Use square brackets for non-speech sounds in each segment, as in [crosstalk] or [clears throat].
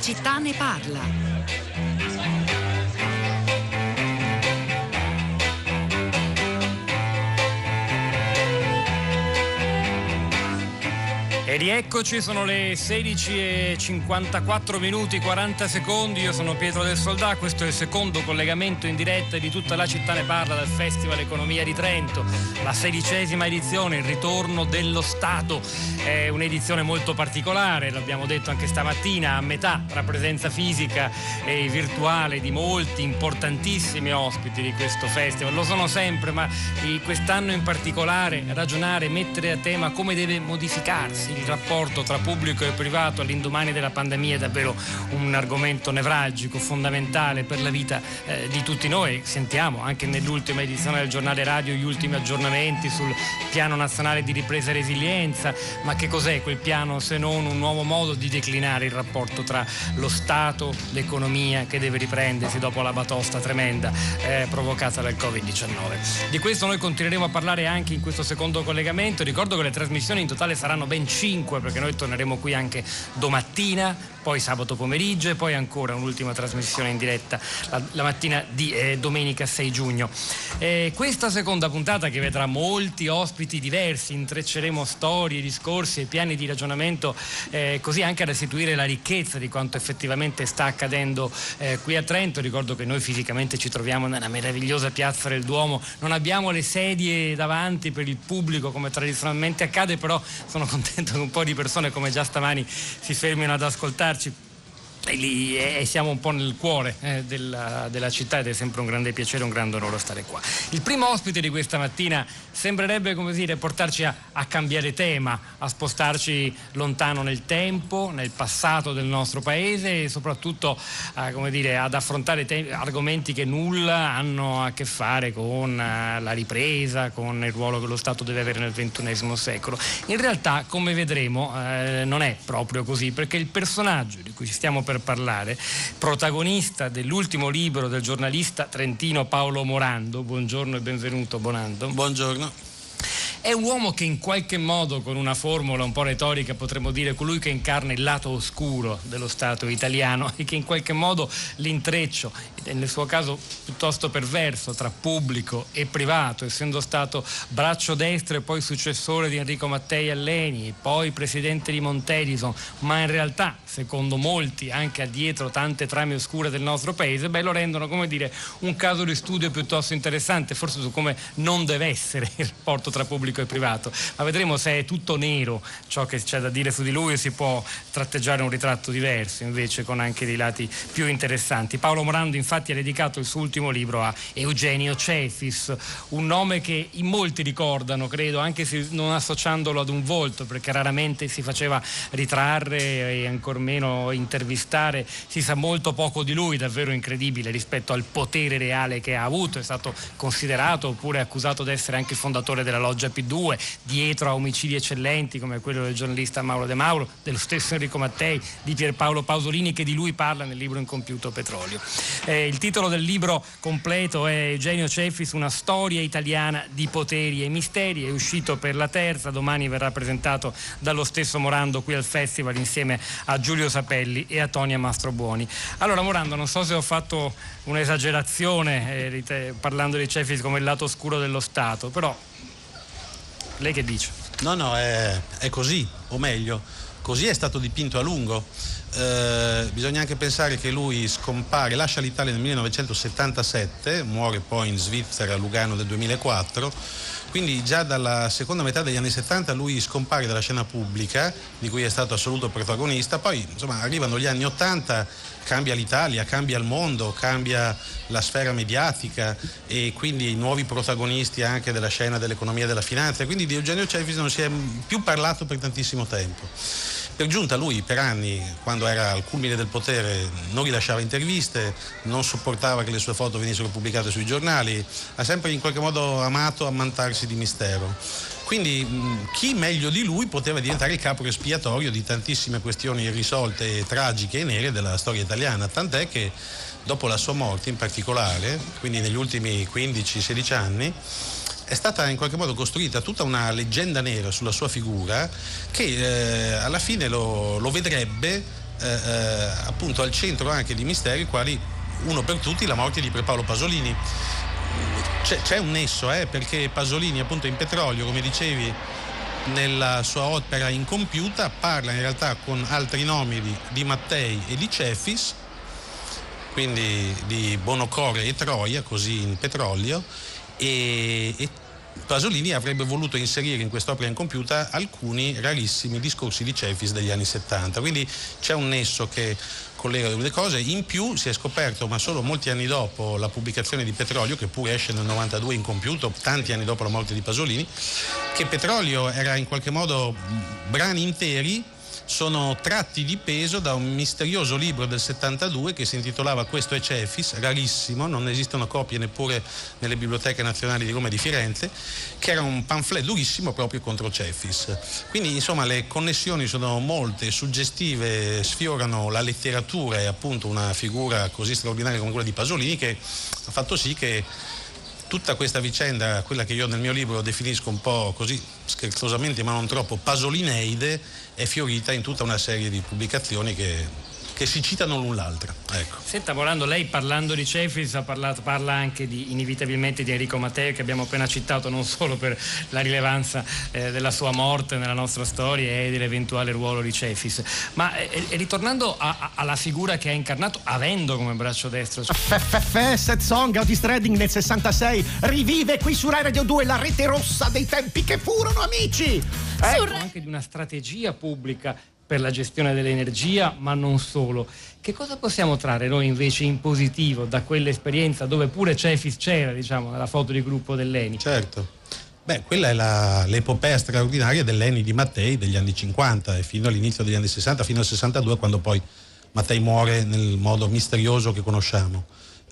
città ne parla. Rieccoci, sono le 16.54 minuti 40 secondi, io sono Pietro del Soldà, questo è il secondo collegamento in diretta di tutta la città ne parla dal Festival Economia di Trento, la sedicesima edizione, il ritorno dello Stato, è un'edizione molto particolare, l'abbiamo detto anche stamattina, a metà tra presenza fisica e virtuale di molti importantissimi ospiti di questo festival, lo sono sempre, ma quest'anno in particolare ragionare, mettere a tema come deve modificarsi il rapporto tra pubblico e privato all'indomani della pandemia è davvero un argomento nevralgico, fondamentale per la vita eh, di tutti noi. Sentiamo anche nell'ultima edizione del giornale radio gli ultimi aggiornamenti sul piano nazionale di ripresa e resilienza, ma che cos'è quel piano se non un nuovo modo di declinare il rapporto tra lo Stato, l'economia che deve riprendersi dopo la batosta tremenda eh, provocata dal Covid-19. Di questo noi continueremo a parlare anche in questo secondo collegamento. Ricordo che le trasmissioni in totale saranno ben 5 5 perché noi torneremo qui anche domattina, poi sabato pomeriggio e poi ancora un'ultima trasmissione in diretta la, la mattina di eh, domenica 6 giugno. Eh, questa seconda puntata che vedrà molti ospiti diversi, intrecceremo storie, discorsi e piani di ragionamento eh, così anche a restituire la ricchezza di quanto effettivamente sta accadendo eh, qui a Trento. Ricordo che noi fisicamente ci troviamo nella meravigliosa piazza del Duomo, non abbiamo le sedie davanti per il pubblico come tradizionalmente accade, però sono contento un po' di persone come già stamani si fermino ad ascoltarci e, lì, e, siamo un po' nel cuore eh, della, della, città ed è sempre un grande piacere, un grande onore stare qua. Il primo ospite di questa mattina sembrerebbe come dire, portarci a, a, cambiare tema, a spostarci lontano nel tempo, nel passato del nostro paese e soprattutto a, dire, ad affrontare te- argomenti che nulla hanno a che fare con uh, la ripresa, con il ruolo che lo Stato deve avere nel XXI secolo. In realtà, come vedremo, eh, non è proprio così perché il personaggio di cui ci stiamo parlando per parlare, protagonista dell'ultimo libro del giornalista trentino Paolo Morando. Buongiorno e benvenuto Bonando. Buongiorno. È un uomo che in qualche modo, con una formula un po' retorica, potremmo dire colui che incarna il lato oscuro dello Stato italiano [laughs] e che in qualche modo l'intreccio, nel suo caso piuttosto perverso, tra pubblico e privato, essendo stato braccio destro e poi successore di Enrico Mattei Alleni, poi presidente di Montedison, ma in realtà, secondo molti, anche addietro tante trame oscure del nostro paese, beh, lo rendono, come dire, un caso di studio piuttosto interessante, forse su come non deve essere il rapporto tra pubblico pubblico e privato, ma vedremo se è tutto nero ciò che c'è da dire su di lui e si può tratteggiare un ritratto diverso invece con anche dei lati più interessanti. Paolo Morando infatti ha dedicato il suo ultimo libro a Eugenio Cefis, un nome che in molti ricordano, credo, anche se non associandolo ad un volto, perché raramente si faceva ritrarre e ancor meno intervistare, si sa molto poco di lui, davvero incredibile rispetto al potere reale che ha avuto, è stato considerato oppure accusato di essere anche fondatore della loggia P P2, dietro a omicidi eccellenti come quello del giornalista Mauro De Mauro, dello stesso Enrico Mattei, di Pierpaolo Pausolini che di lui parla nel libro Incompiuto Petrolio. Eh, il titolo del libro completo è Eugenio Cefis, una storia italiana di poteri e misteri, è uscito per la terza, domani verrà presentato dallo stesso Morando qui al festival insieme a Giulio Sapelli e a Tonia Mastrobuoni. Allora Morando, non so se ho fatto un'esagerazione eh, parlando di Cefis come il lato oscuro dello Stato, però lei che dice? No, no, è, è così, o meglio, così è stato dipinto a lungo. Eh, bisogna anche pensare che lui scompare, lascia l'Italia nel 1977, muore poi in Svizzera a Lugano del 2004, quindi già dalla seconda metà degli anni 70 lui scompare dalla scena pubblica, di cui è stato assoluto protagonista, poi insomma arrivano gli anni 80 cambia l'Italia, cambia il mondo, cambia la sfera mediatica e quindi i nuovi protagonisti anche della scena dell'economia e della finanza. Quindi di Eugenio Cefis non si è più parlato per tantissimo tempo. Per giunta lui per anni, quando era al culmine del potere, non rilasciava interviste, non sopportava che le sue foto venissero pubblicate sui giornali, ha sempre in qualche modo amato ammantarsi di mistero. Quindi chi meglio di lui poteva diventare il capo espiatorio di tantissime questioni irrisolte, tragiche e nere della storia italiana, tant'è che dopo la sua morte in particolare, quindi negli ultimi 15-16 anni, è stata in qualche modo costruita tutta una leggenda nera sulla sua figura che eh, alla fine lo, lo vedrebbe eh, eh, appunto al centro anche di misteri quali uno per tutti la morte di Paolo Pasolini. C'è, c'è un nesso, eh, perché Pasolini appunto in petrolio, come dicevi, nella sua opera incompiuta parla in realtà con altri nomi di, di Mattei e di Cefis, quindi di Bonocore e Troia, così in petrolio, e, e Pasolini avrebbe voluto inserire in quest'opera incompiuta alcuni rarissimi discorsi di Cefis degli anni 70. Quindi c'è un nesso che collega le due cose. In più si è scoperto, ma solo molti anni dopo la pubblicazione di Petrolio, che pure esce nel 92 incompiuto, tanti anni dopo la morte di Pasolini, che Petrolio era in qualche modo brani interi sono tratti di peso da un misterioso libro del 72 che si intitolava Questo è Cefis, rarissimo, non esistono copie neppure nelle biblioteche nazionali di Roma e di Firenze, che era un pamphlet durissimo proprio contro Cefis. Quindi insomma le connessioni sono molte, suggestive, sfiorano la letteratura e appunto una figura così straordinaria come quella di Pasolini che ha fatto sì che tutta questa vicenda, quella che io nel mio libro definisco un po' così scherzosamente ma non troppo pasolineide, è fiorita in tutta una serie di pubblicazioni che che si citano l'un l'altra. Ecco. Senta Morando, lei parlando di Cefis ha parlato, parla anche di, inevitabilmente di Enrico Matteo che abbiamo appena citato non solo per la rilevanza eh, della sua morte nella nostra storia e dell'eventuale ruolo di Cefis, ma eh ritornando a, a, alla figura che ha incarnato avendo come braccio destro FFF Set Song Otis Redding nel 66 rivive qui su Rai Radio 2 la rete rossa dei tempi che furono amici ecco anche di una strategia pubblica per la gestione dell'energia, ma non solo. Che cosa possiamo trarre noi invece in positivo da quell'esperienza dove pure Cefis c'era, diciamo, nella foto di gruppo dell'Eni? Certo. Beh, quella è la, l'epopea straordinaria dell'Eni di Mattei degli anni 50 e fino all'inizio degli anni 60, fino al 62, quando poi Mattei muore nel modo misterioso che conosciamo.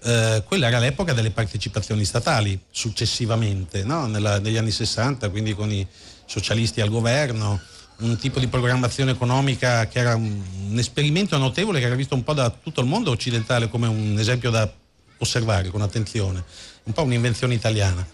Eh, quella era l'epoca delle partecipazioni statali successivamente, no? Nella, negli anni 60, quindi con i socialisti al governo, un tipo di programmazione economica che era un, un, esperimento notevole che era visto un po' da tutto il mondo occidentale come un esempio da osservare con attenzione, un po' un'invenzione italiana.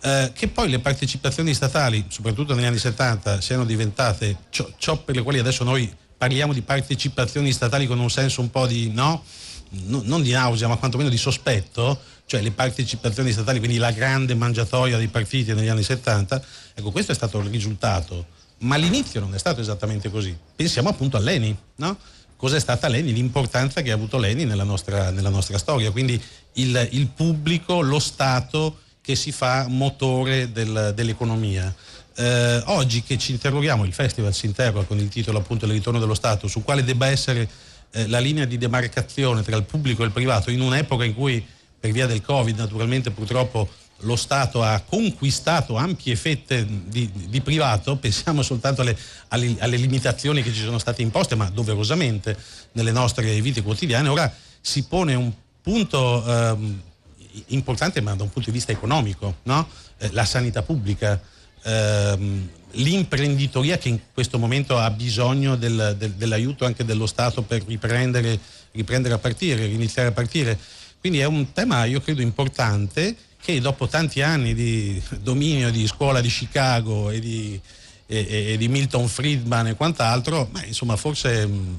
Eh, che poi le partecipazioni statali, soprattutto negli anni 70, siano diventate ciò, ciò, per le quali adesso noi parliamo di partecipazioni statali con un senso un po' di no, no non di nausea, ma quantomeno di sospetto, cioè le partecipazioni statali, quindi la grande mangiatoia dei partiti negli anni 70, ecco questo è stato il risultato ma all'inizio non è stato esattamente così. Pensiamo appunto a Leni, no? Cos'è stata Leni? L'importanza che ha avuto Leni nella nostra, nella nostra storia, quindi il, il, pubblico, lo Stato che si fa motore del, dell'economia. Eh, oggi che ci interroghiamo, il festival si interroga con il titolo appunto Il ritorno dello Stato, su quale debba essere eh, la linea di demarcazione tra il pubblico e il privato in un'epoca in cui per via del Covid naturalmente purtroppo lo Stato ha conquistato ampie fette di, di privato, pensiamo soltanto alle, alle, alle, limitazioni che ci sono state imposte, ma doverosamente nelle nostre vite quotidiane, ora si pone un punto ehm, importante ma da un punto di vista economico, no? eh, la sanità pubblica, ehm, l'imprenditoria che in questo momento ha bisogno del, del, dell'aiuto anche dello Stato per riprendere, riprendere a partire, iniziare a partire. Quindi è un tema, io credo, importante che dopo tanti anni di dominio di scuola di Chicago e di, e, e di Milton Friedman e quant'altro, beh, insomma forse mh,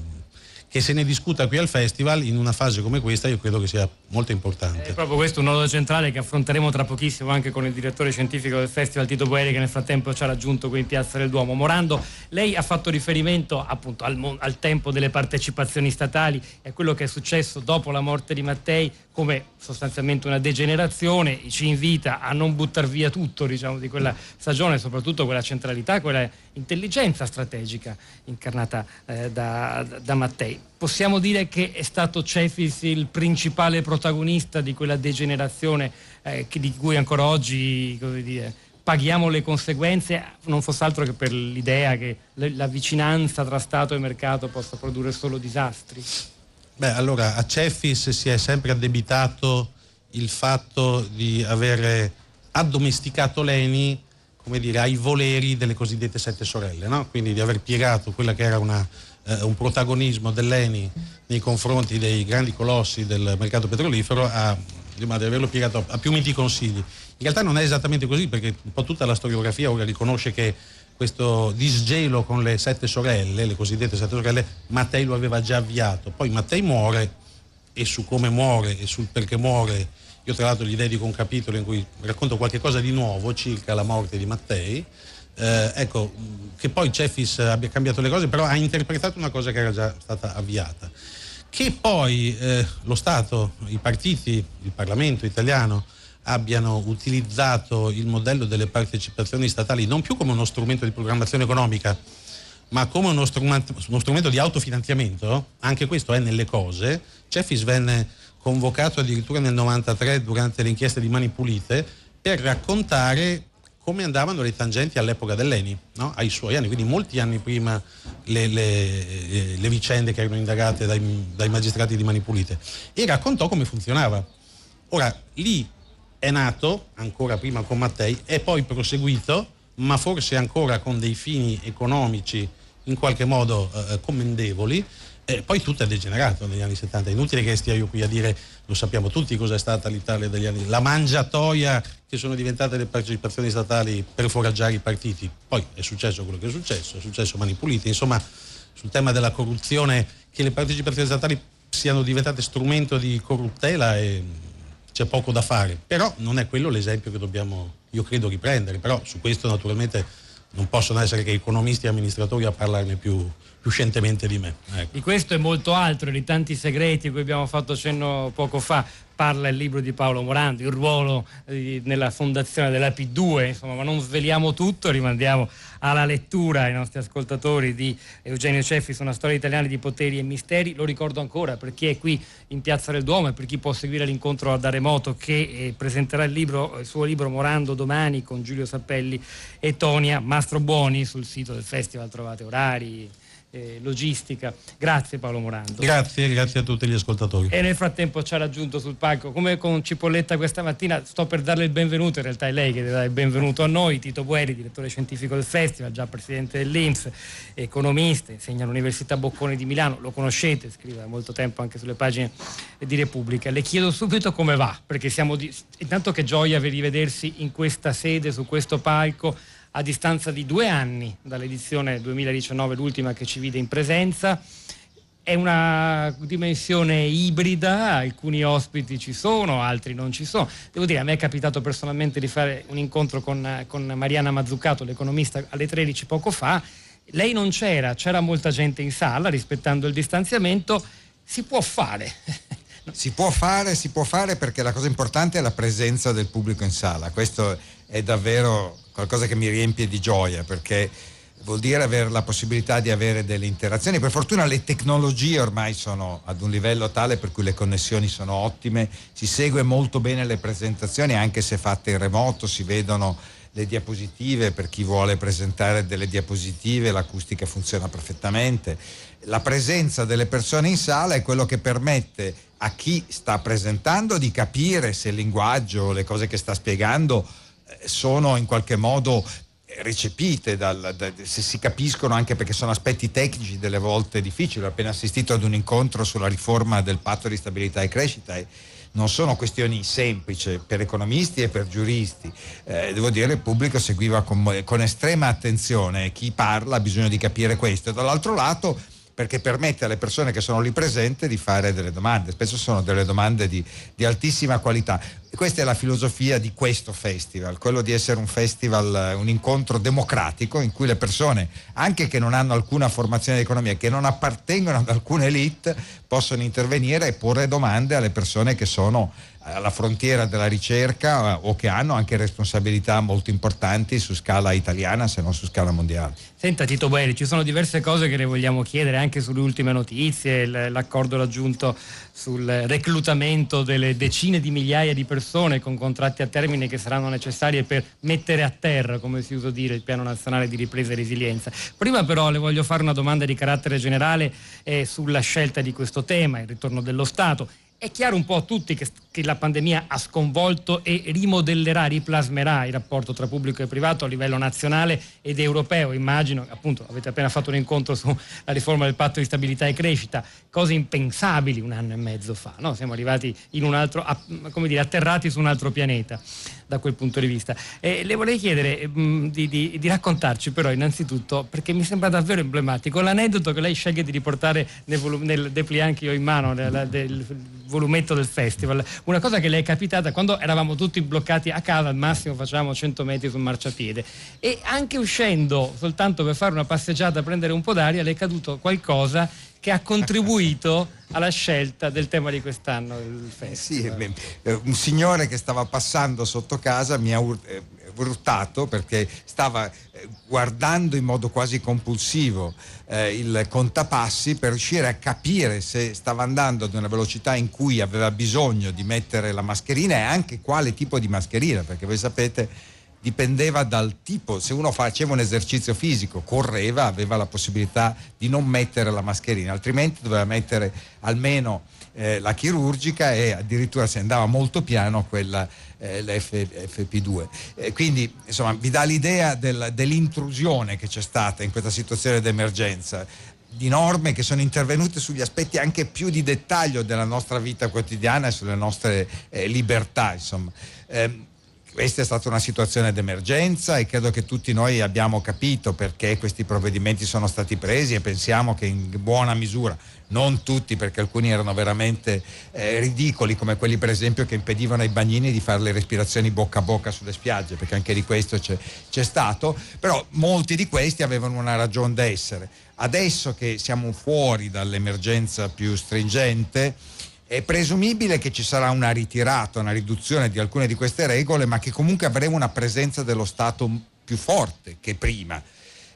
che se ne discuta qui al festival in una fase come questa io credo che sia molto importante. È proprio questo un nodo centrale che affronteremo tra pochissimo anche con il direttore scientifico del festival Tito Boeri che nel frattempo ci ha raggiunto qui in Piazza del Duomo. Morando, lei ha fatto riferimento appunto al, al tempo delle partecipazioni statali e a quello che è successo dopo la morte di Mattei come sostanzialmente una degenerazione, ci invita a non buttare via tutto diciamo, di quella stagione, soprattutto quella centralità, quella intelligenza strategica incarnata eh, da, da, Mattei. Possiamo dire che è stato Cefis il principale protagonista di quella degenerazione eh, di cui ancora oggi dire, paghiamo le conseguenze, non fosse altro che per l'idea che la vicinanza tra Stato e mercato possa produrre solo disastri. Beh, allora a Cefis si è sempre addebitato il fatto di aver addomesticato Leni come dire, ai voleri delle cosiddette sette sorelle, no? quindi di aver piegato quella che era una, eh, un protagonismo dell'Eni nei confronti dei grandi colossi del mercato petrolifero a, di averlo piegato a più miti consigli. In realtà non è esattamente così perché un po' tutta la storiografia ora riconosce che questo disgelo con le sette sorelle, le cosiddette sette sorelle, Mattei lo aveva già avviato. Poi Mattei muore e su come muore e sul perché muore, io tra l'altro gli dedico un capitolo in cui racconto qualche cosa di nuovo circa la morte di Mattei. Eh, ecco, che poi Cefis abbia cambiato le cose, però ha interpretato una cosa che era già stata avviata. Che poi eh, lo Stato, i partiti, il Parlamento italiano abbiano utilizzato il modello delle partecipazioni statali non più come uno strumento di programmazione economica, ma come uno strumento, uno strumento di autofinanziamento, anche questo è nelle cose. Cefis venne convocato addirittura nel 93 durante le inchieste di Mani Pulite per raccontare come andavano le tangenti all'epoca dell'ENI, no? ai suoi anni, quindi molti anni prima le, le, le vicende che erano indagate dai, dai magistrati di Mani Pulite, e raccontò come funzionava. Ora, lì è nato ancora prima con Mattei e poi proseguito, ma forse ancora con dei fini economici in qualche modo eh, commendevoli. E poi tutto è degenerato negli anni 70. È inutile che stia io qui a dire, lo sappiamo tutti cosa è stata l'Italia degli anni, la mangiatoia che sono diventate le partecipazioni statali per foraggiare i partiti. Poi è successo quello che è successo, è successo mani pulite. Insomma, sul tema della corruzione, che le partecipazioni statali siano diventate strumento di corruttela e c'è poco da fare, però non è quello l'esempio che dobbiamo, io credo, riprendere, però su questo naturalmente non possono essere che economisti e amministratori a parlarne più scientemente di me. Ecco. Di questo e molto altro, di tanti segreti cui abbiamo fatto cenno poco fa, parla il libro di Paolo Morandi, il ruolo eh, nella fondazione della P2, insomma, ma non sveliamo tutto, rimandiamo alla lettura ai nostri ascoltatori di Eugenio Ceffi su una storia italiana di poteri e misteri. Lo ricordo ancora per chi è qui in Piazza del Duomo e per chi può seguire l'incontro da remoto che eh, presenterà il, libro, il suo libro Morando domani con Giulio Sappelli e Tonia Mastro Buoni sul sito del festival trovate orari eh, logistica. Grazie Paolo Morando. Grazie, grazie a tutti gli ascoltatori. E nel frattempo ci ha raggiunto sul palco, come con Cipolletta questa mattina, sto per darle il benvenuto, in realtà è lei che dà il benvenuto a noi, Tito Bueri, direttore scientifico del festival, già presidente dell'Inps, economista, insegna all'Università Bocconi di Milano, lo conoscete, scrive da molto tempo anche sulle pagine di Repubblica. Le chiedo subito come va, perché siamo di... intanto che gioia rivedersi in questa sede, su questo palco a distanza di due anni dall'edizione 2019, l'ultima che ci vide in presenza. È una dimensione ibrida, alcuni ospiti ci sono, altri non ci sono. Devo dire, a me è capitato personalmente di fare un incontro con, con Mariana Mazzucato, l'economista, alle 13 poco fa. Lei non c'era, c'era molta gente in sala rispettando il distanziamento. Si può fare. [laughs] Si può fare, si può fare perché la cosa importante è la presenza del pubblico in sala. Questo è davvero qualcosa che mi riempie di gioia perché vuol dire avere la possibilità di avere delle interazioni. Per fortuna le tecnologie ormai sono ad un livello tale per cui le connessioni sono ottime, si segue molto bene le presentazioni anche se fatte in remoto, si vedono le diapositive per chi vuole presentare delle diapositive, l'acustica funziona perfettamente. La presenza delle persone in sala è quello che permette a chi sta presentando di capire se il linguaggio, le cose che sta spiegando sono in qualche modo recepite, dal, da, se si capiscono anche perché sono aspetti tecnici delle volte difficili. Ho appena assistito ad un incontro sulla riforma del patto di stabilità e crescita e non sono questioni semplici per economisti e per giuristi. Eh, devo dire il pubblico seguiva con, con estrema attenzione, chi parla ha bisogno di capire questo. Dall'altro lato perché permette alle persone che sono lì presenti di fare delle domande, spesso sono delle domande di, di altissima qualità. Questa è la filosofia di questo festival, quello di essere un festival, un incontro democratico in cui le persone, anche che non hanno alcuna formazione di economia, che non appartengono ad alcune elite, possono intervenire e porre domande alle persone che sono alla frontiera della ricerca eh, o che hanno anche responsabilità molto importanti su scala italiana se non su scala mondiale. Senta Tito Belli, ci sono diverse cose che le vogliamo chiedere anche sulle ultime notizie, l'accordo raggiunto sul reclutamento delle decine di migliaia di persone con contratti a termine che saranno necessarie per mettere a terra, come si usa dire, il piano nazionale di ripresa e resilienza. Prima però le voglio fare una domanda di carattere generale eh, sulla scelta di questo tema, il ritorno dello Stato è chiaro un po' a tutti che, che, la pandemia ha sconvolto e rimodellerà, riplasmerà il rapporto tra pubblico e privato a livello nazionale ed europeo. Immagino, appunto, avete appena fatto un incontro sulla riforma del patto di stabilità e crescita, cose impensabili un anno e mezzo fa. No? Siamo arrivati in un altro, come dire, atterrati su un altro pianeta. Da quel punto di vista. E le vorrei chiedere mh, mm, di, di, di, raccontarci però innanzitutto, perché mi sembra davvero emblematico, l'aneddoto che lei sceglie di riportare nel, volu- nel dépliant che ho in mano, nel, del volumetto del festival, una cosa che le è capitata quando eravamo tutti bloccati a casa, al massimo facevamo 100 metri sul marciapiede e anche uscendo soltanto per fare una passeggiata, prendere un po' d'aria, le è caduto qualcosa che ha contribuito alla scelta del tema di quest'anno del festival. Sì, eh, un signore che stava passando sotto casa mi ha eh, urtato perché stava eh, guardando in modo quasi compulsivo eh, il contapassi per riuscire a capire se stava andando ad una velocità in cui aveva bisogno di mettere la mascherina e anche quale tipo di mascherina, perché voi sapete dipendeva dal tipo, se uno faceva un esercizio fisico, correva, aveva la possibilità di non mettere la mascherina, altrimenti doveva mettere almeno eh, la chirurgica e addirittura se andava molto piano quella eh, l'FP2. Eh, quindi insomma vi dà l'idea del, dell'intrusione che c'è stata in questa situazione d'emergenza di norme che sono intervenute sugli aspetti anche più di dettaglio della nostra vita quotidiana e sulle nostre eh, libertà. Insomma. Eh, questa è stata una situazione d'emergenza e credo che tutti noi abbiamo capito perché questi provvedimenti sono stati presi e pensiamo che in buona misura, non tutti perché alcuni erano veramente eh, ridicoli come quelli per esempio che impedivano ai bagnini di fare le respirazioni bocca a bocca sulle spiagge perché anche di questo c'è, c'è stato, però molti di questi avevano una ragione d'essere. Adesso che siamo fuori dall'emergenza più stringente, è presumibile che ci sarà una ritirata, una riduzione di alcune di queste regole, ma che comunque avremo una presenza dello Stato più forte che prima.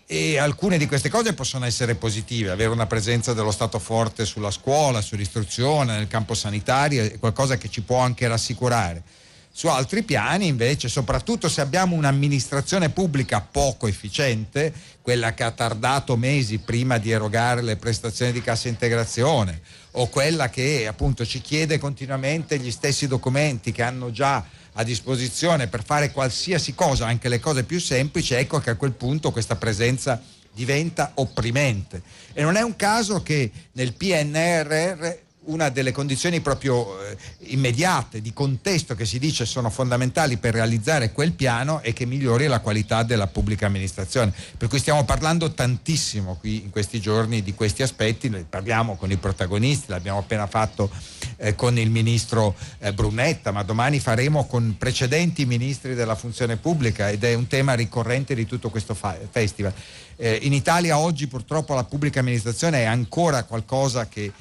E alcune di queste cose possono essere positive, avere una presenza dello Stato forte sulla scuola, sull'istruzione, nel campo sanitario, è qualcosa che ci può anche rassicurare. Su altri piani invece, soprattutto se abbiamo un'amministrazione pubblica poco efficiente, quella che ha tardato mesi prima di erogare le prestazioni di cassa integrazione, o quella che appunto ci chiede continuamente gli stessi documenti che hanno già a disposizione per fare qualsiasi cosa, anche le cose più semplici, ecco che a quel punto questa presenza diventa opprimente. E non è un caso che nel PNRR una delle condizioni proprio eh, immediate, di contesto che si dice sono fondamentali per realizzare quel piano e che migliori la qualità della pubblica amministrazione. Per cui stiamo parlando tantissimo qui in questi giorni di questi aspetti, ne parliamo con i protagonisti, l'abbiamo appena fatto eh, con il ministro eh, Brunetta, ma domani faremo con precedenti ministri della funzione pubblica ed è un tema ricorrente di tutto questo fa- festival. Eh, in Italia oggi purtroppo la pubblica amministrazione è ancora qualcosa che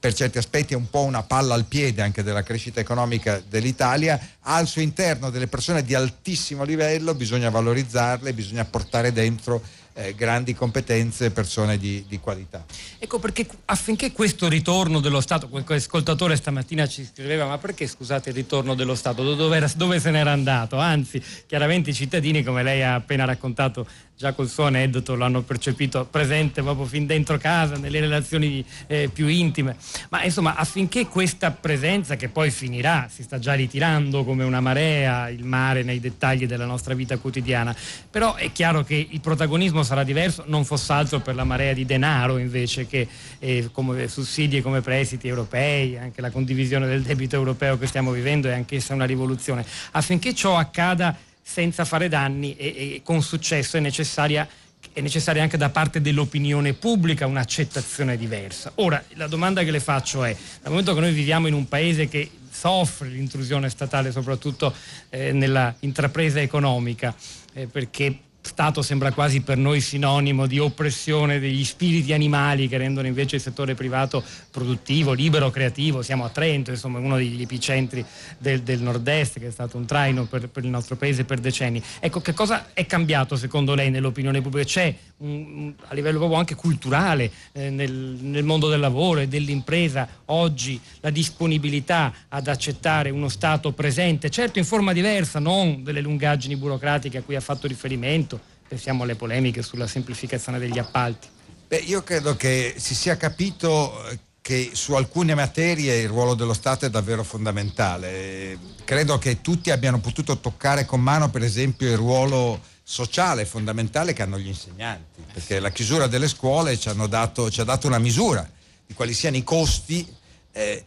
per certi aspetti è un po' una palla al piede anche della crescita economica dell'Italia, al suo interno delle persone di altissimo livello, bisogna valorizzarle, bisogna portare dentro eh, grandi competenze persone di, di, qualità. Ecco perché affinché questo ritorno dello Stato, qualche ascoltatore stamattina ci scriveva ma perché scusate il ritorno dello Stato, dove, dove se n'era andato? Anzi, chiaramente i cittadini come lei ha appena raccontato già col suo aneddoto l'hanno percepito presente proprio fin dentro casa, nelle relazioni eh, più intime. Ma insomma, affinché questa presenza, che poi finirà, si sta già ritirando come una marea, il mare nei dettagli della nostra vita quotidiana, però è chiaro che il protagonismo sarà diverso, non fosse altro per la marea di denaro invece che eh, come sussidi e come prestiti europei, anche la condivisione del debito europeo che stiamo vivendo è anch'essa una rivoluzione. Affinché ciò accada senza fare danni e, e con successo è necessaria è necessaria anche da parte dell'opinione pubblica un'accettazione diversa. Ora, la domanda che le faccio è, dal momento che noi viviamo in un paese che soffre l'intrusione statale soprattutto eh, nella intrapresa economica, eh, perché Stato sembra quasi per noi sinonimo di oppressione degli spiriti animali che rendono invece il settore privato produttivo, libero, creativo. Siamo a Trento, insomma, uno degli epicentri del, del nord-est, che è stato un traino per, per, il nostro paese per decenni. Ecco, che cosa è cambiato secondo lei nell'opinione pubblica? C'è un, a livello proprio anche culturale eh, nel, nel mondo del lavoro e dell'impresa oggi la disponibilità ad accettare uno Stato presente, certo in forma diversa, non delle lungaggini burocratiche a cui ha fatto riferimento Pensiamo alle polemiche sulla semplificazione degli appalti. Beh, io credo che si sia capito eh, che su alcune materie il ruolo dello Stato è davvero fondamentale. Credo che tutti abbiano potuto toccare con mano, per esempio, il ruolo sociale fondamentale che hanno gli insegnanti, perché la chiusura delle scuole ci, dato, ci ha dato una misura di quali siano i costi eh,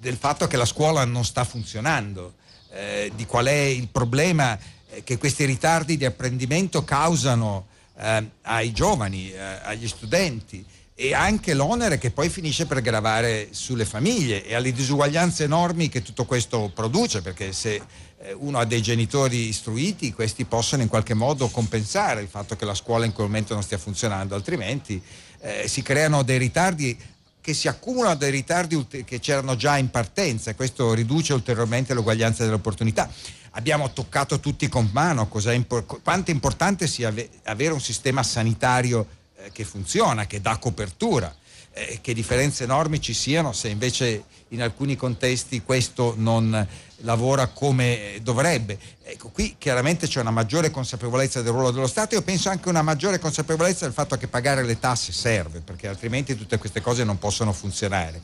del fatto che la scuola non sta funzionando, eh, di qual è il problema che questi ritardi di apprendimento causano eh, ai giovani, eh, agli studenti e anche l'onere che poi finisce per gravare sulle famiglie e alle disuguaglianze enormi che tutto questo produce, perché se eh, uno ha dei genitori istruiti, questi possono in qualche modo compensare il fatto che la scuola in quel momento non stia funzionando, altrimenti eh, si creano dei ritardi che si accumulano dei ritardi che c'erano già in partenza e questo riduce ulteriormente l'uguaglianza delle opportunità. Abbiamo toccato tutti con mano quanto è importante sia avere un sistema sanitario eh, che funziona, che dà copertura, eh, che differenze enormi ci siano se invece in alcuni contesti questo non lavora come dovrebbe. Ecco, qui chiaramente c'è una maggiore consapevolezza del ruolo dello Stato e io penso anche una maggiore consapevolezza del fatto che pagare le tasse serve, perché altrimenti tutte queste cose non possono funzionare.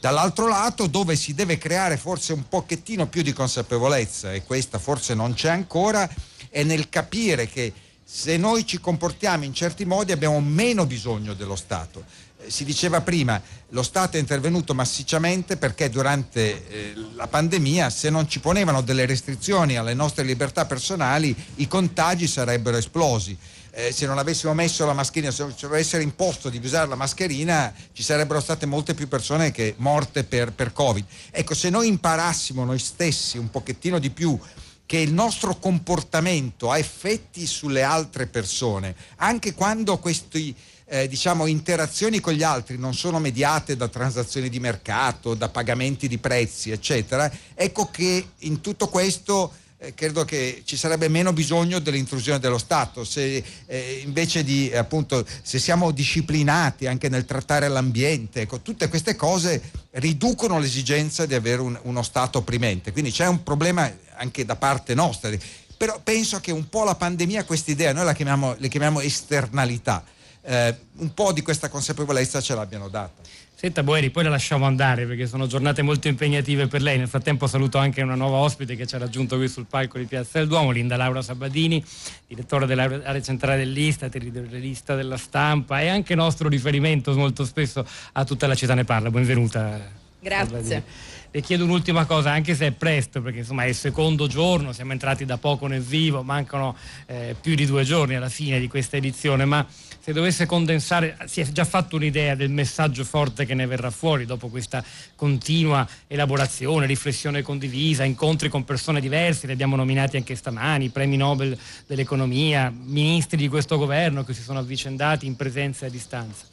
Dall'altro lato, dove si deve creare forse un pochettino più di consapevolezza, e questa forse non c'è ancora, è nel capire che se noi ci comportiamo in certi modi abbiamo meno bisogno dello Stato. Eh, si diceva prima, lo Stato è intervenuto massicciamente perché durante eh, la pandemia se non ci ponevano delle restrizioni alle nostre libertà personali i contagi sarebbero esplosi. Eh, se non avessimo messo la mascherina, se ci avessero imposto di usare la mascherina, ci sarebbero state molte più persone che morte per, per Covid. Ecco, se noi imparassimo noi stessi un pochettino di più che il nostro comportamento ha effetti sulle altre persone, anche quando queste eh, diciamo, interazioni con gli altri non sono mediate da transazioni di mercato, da pagamenti di prezzi, eccetera, ecco che in tutto questo eh, credo che ci sarebbe meno bisogno dell'intrusione dello Stato. Se eh, invece di appunto se siamo disciplinati anche nel trattare l'ambiente, ecco, tutte queste cose riducono l'esigenza di avere un, uno Stato opprimente. Quindi c'è un problema anche da parte nostra. Però penso che un po' la pandemia, questa idea, noi la chiamiamo, le chiamiamo esternalità, eh, un po' di questa consapevolezza ce l'abbiano data. Senta Boeri, poi la lasciamo andare perché sono giornate molto impegnative per lei. Nel frattempo saluto anche una nuova ospite che ci ha raggiunto qui sul palco di Piazza del Duomo, Linda Laura Sabadini, direttore dell'area centrale dell'Istat, editorialista della stampa e anche nostro riferimento molto spesso a tutta la città ne parla. Benvenuta. Grazie. Sabadini. Le chiedo un'ultima cosa, anche se è presto, perché insomma è il secondo giorno, siamo entrati da poco nel vivo, mancano eh, più di due giorni alla fine di questa edizione, ma se dovesse condensare, si è già fatto un'idea del messaggio forte che ne verrà fuori dopo questa continua elaborazione, riflessione condivisa, incontri con persone diverse, li abbiamo nominati anche stamani, premi Nobel dell'economia, ministri di questo governo che si sono avvicendati in presenza e a distanza.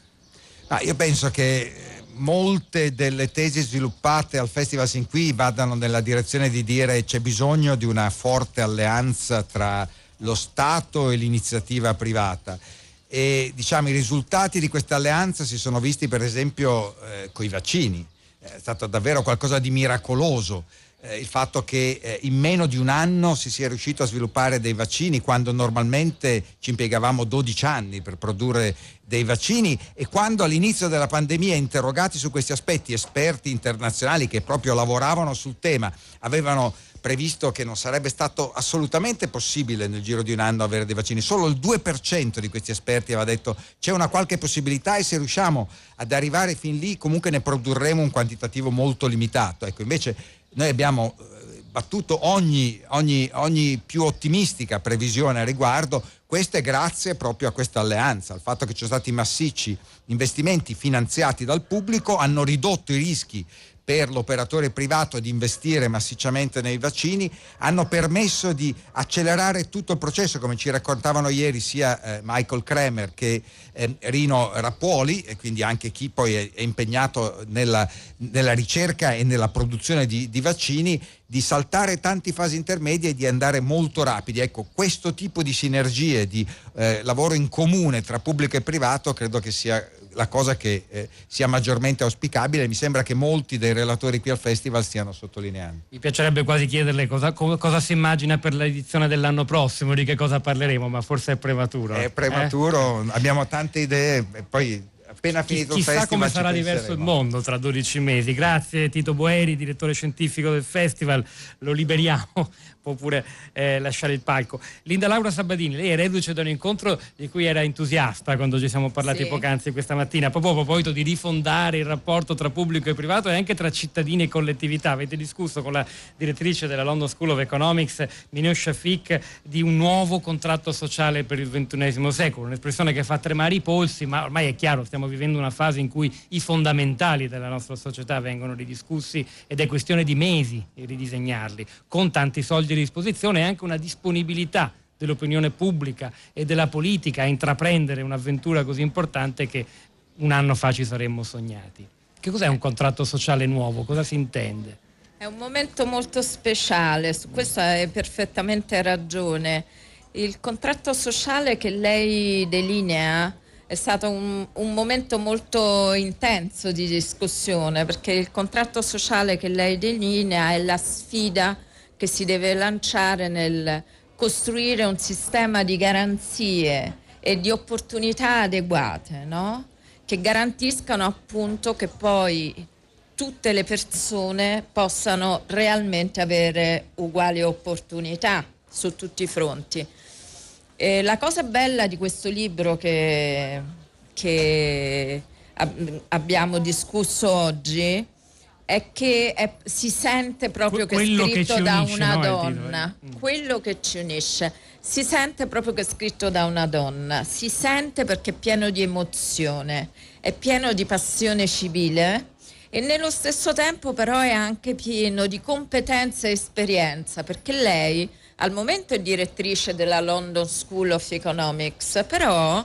Ah, io penso che molte delle tesi sviluppate al Festival Sin Qui vadano nella direzione di dire c'è bisogno di una forte alleanza tra lo Stato e l'iniziativa privata e diciamo, i risultati di questa alleanza si sono visti per esempio eh, con i vaccini, è stato davvero qualcosa di miracoloso. Eh, il fatto che eh, in meno di un anno si sia riuscito a sviluppare dei vaccini quando normalmente ci impiegavamo 12 anni per produrre dei vaccini e quando all'inizio della pandemia interrogati su questi aspetti esperti internazionali che proprio lavoravano sul tema avevano previsto che non sarebbe stato assolutamente possibile nel giro di un anno avere dei vaccini. Solo il 2% di questi esperti aveva detto c'è una qualche possibilità e se riusciamo ad arrivare fin lì comunque ne produrremo un quantitativo molto limitato. Ecco, invece noi abbiamo eh, battuto ogni, ogni, ogni più ottimistica previsione a riguardo, questo è grazie proprio a questa alleanza, al fatto che ci sono stati massicci investimenti finanziati dal pubblico, hanno ridotto i rischi per l'operatore privato di investire massicciamente nei vaccini, hanno permesso di accelerare tutto il processo, come ci raccontavano ieri sia eh, Michael Kremer che eh, Rino Rappuoli, e quindi anche chi poi è, è impegnato nella, nella, ricerca e nella produzione di, di vaccini, di saltare tanti fasi intermedie e di andare molto rapidi. Ecco, questo tipo di sinergie, di eh, lavoro in comune tra pubblico e privato, credo che sia la cosa che eh, sia maggiormente auspicabile. Mi sembra che molti dei relatori qui al festival stiano sottolineando. Mi piacerebbe quasi chiederle cosa, cosa si immagina per l'edizione dell'anno prossimo, di che cosa parleremo, ma forse è prematuro. È prematuro, eh? abbiamo tante idee e poi appena finito il Chissà festival come ci sarà diverso il mondo tra 12 mesi. Grazie Tito Boeri, direttore scientifico del festival. Lo liberiamo, può pure eh, lasciare il palco. Linda Laura Sabadini, lei è reduce da un incontro di cui era entusiasta quando ci siamo parlati Sì. poc'anzi questa mattina, proprio a proposito di rifondare il rapporto tra pubblico e privato e anche tra cittadini e collettività. Avete discusso con la direttrice della London School of Economics, Mineo Shafik, di un nuovo contratto sociale per il XXI secolo, un'espressione che fa tremare i polsi, ma ormai è chiaro, stiamo vivendo una fase in cui i fondamentali della nostra società vengono ridiscussi ed è questione di mesi ridisegnarli, con tanti soldi a disposizione e anche una disponibilità dell'opinione pubblica e della politica a intraprendere un'avventura così importante che un anno fa ci saremmo sognati. Che cos'è un contratto sociale nuovo? Cosa si intende? È un momento molto speciale, su questo hai perfettamente ragione. Il contratto sociale che lei delinea è stato un, un momento molto intenso di discussione perché il contratto sociale che lei delinea è la sfida che si deve lanciare nel costruire un sistema di garanzie e di opportunità adeguate, no? che garantiscano appunto che poi tutte le persone possano realmente avere uguali opportunità su tutti i fronti. E la cosa bella di questo libro che, che ab- abbiamo discusso oggi è che è- si sente proprio Que- che è che scritto ci da unisce, una no, donna? Mm. quello che ci unisce. Si sente proprio che è scritto da una donna, si sente perché è pieno di emozione, è pieno di passione civile e nello stesso tempo però è anche pieno di competenza e esperienza perché lei al momento è direttrice della London School of Economics, però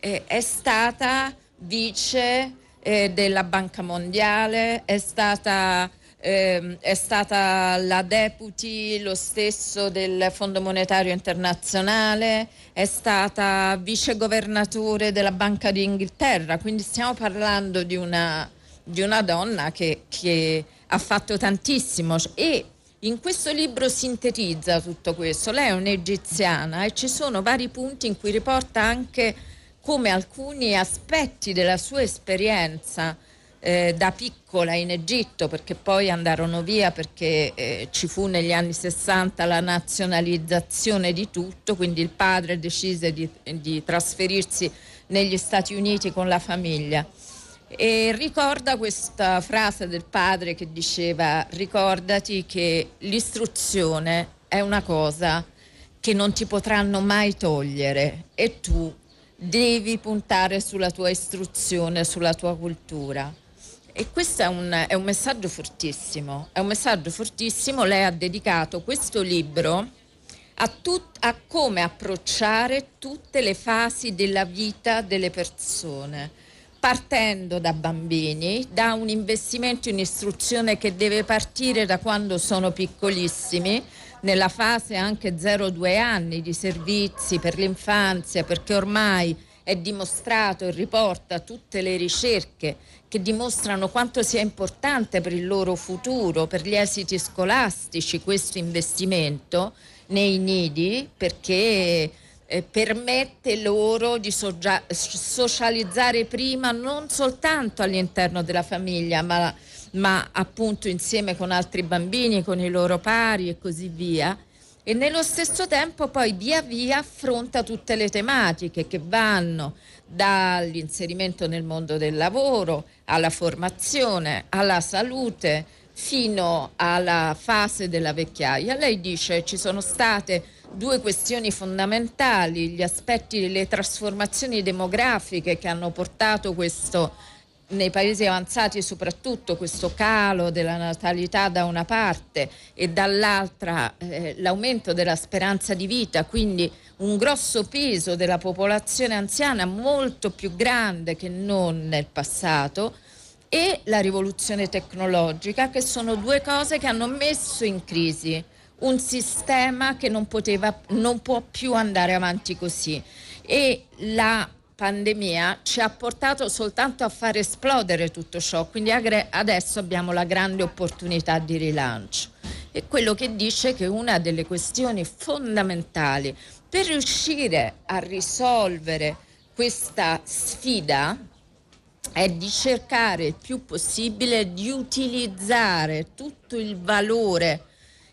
eh, è stata vice eh, della Banca Mondiale, è stata, ehm, è stata la deputy lo stesso del Fondo Monetario Internazionale, è stata vice governatore della Banca d'Inghilterra, quindi stiamo parlando di una, di una donna che, che ha fatto tantissimo. E in questo libro sintetizza tutto questo. Lei è un'egiziana e ci sono vari punti in cui riporta anche come alcuni aspetti della sua esperienza eh, da piccola in Egitto, perché poi andarono via perché eh, ci fu negli anni 60 la nazionalizzazione di tutto, quindi il padre decise di, di trasferirsi negli Stati Uniti con la famiglia. E ricorda questa frase del padre che diceva ricordati che l'istruzione è una cosa che non ti potranno mai togliere e tu devi puntare sulla tua istruzione, sulla tua cultura. E questo è un, è un messaggio fortissimo, è un messaggio fortissimo. Lei ha dedicato questo libro a, tut- a come approcciare tutte le fasi della vita delle persone partendo da bambini, da un investimento in istruzione che deve partire da quando sono piccolissimi, nella fase anche 0-2 anni di servizi per l'infanzia, perché ormai è dimostrato e riporta tutte le ricerche che dimostrano quanto sia importante per il loro futuro, per gli esiti scolastici questo investimento nei nidi, perché eh, permette loro di sogia- socializzare prima non soltanto all'interno della famiglia, ma, ma appunto insieme con altri bambini, con i loro pari e così via. E nello stesso tempo poi via via affronta tutte le tematiche che vanno dall'inserimento nel mondo del lavoro, alla formazione, alla salute, fino alla fase della vecchiaia. Lei dice ci sono state due questioni fondamentali, gli aspetti delle trasformazioni demografiche che hanno portato questo nei paesi avanzati soprattutto questo calo della natalità da una parte e dall'altra eh, l'aumento della speranza di vita, quindi un grosso peso della popolazione anziana molto più grande che non nel passato e la rivoluzione tecnologica che sono due cose che hanno messo in crisi un sistema che non, poteva, non può più andare avanti così e la pandemia ci ha portato soltanto a far esplodere tutto ciò, quindi adesso abbiamo la grande opportunità di rilancio. E quello che dice che una delle questioni fondamentali per riuscire a risolvere questa sfida è di cercare il più possibile di utilizzare tutto il valore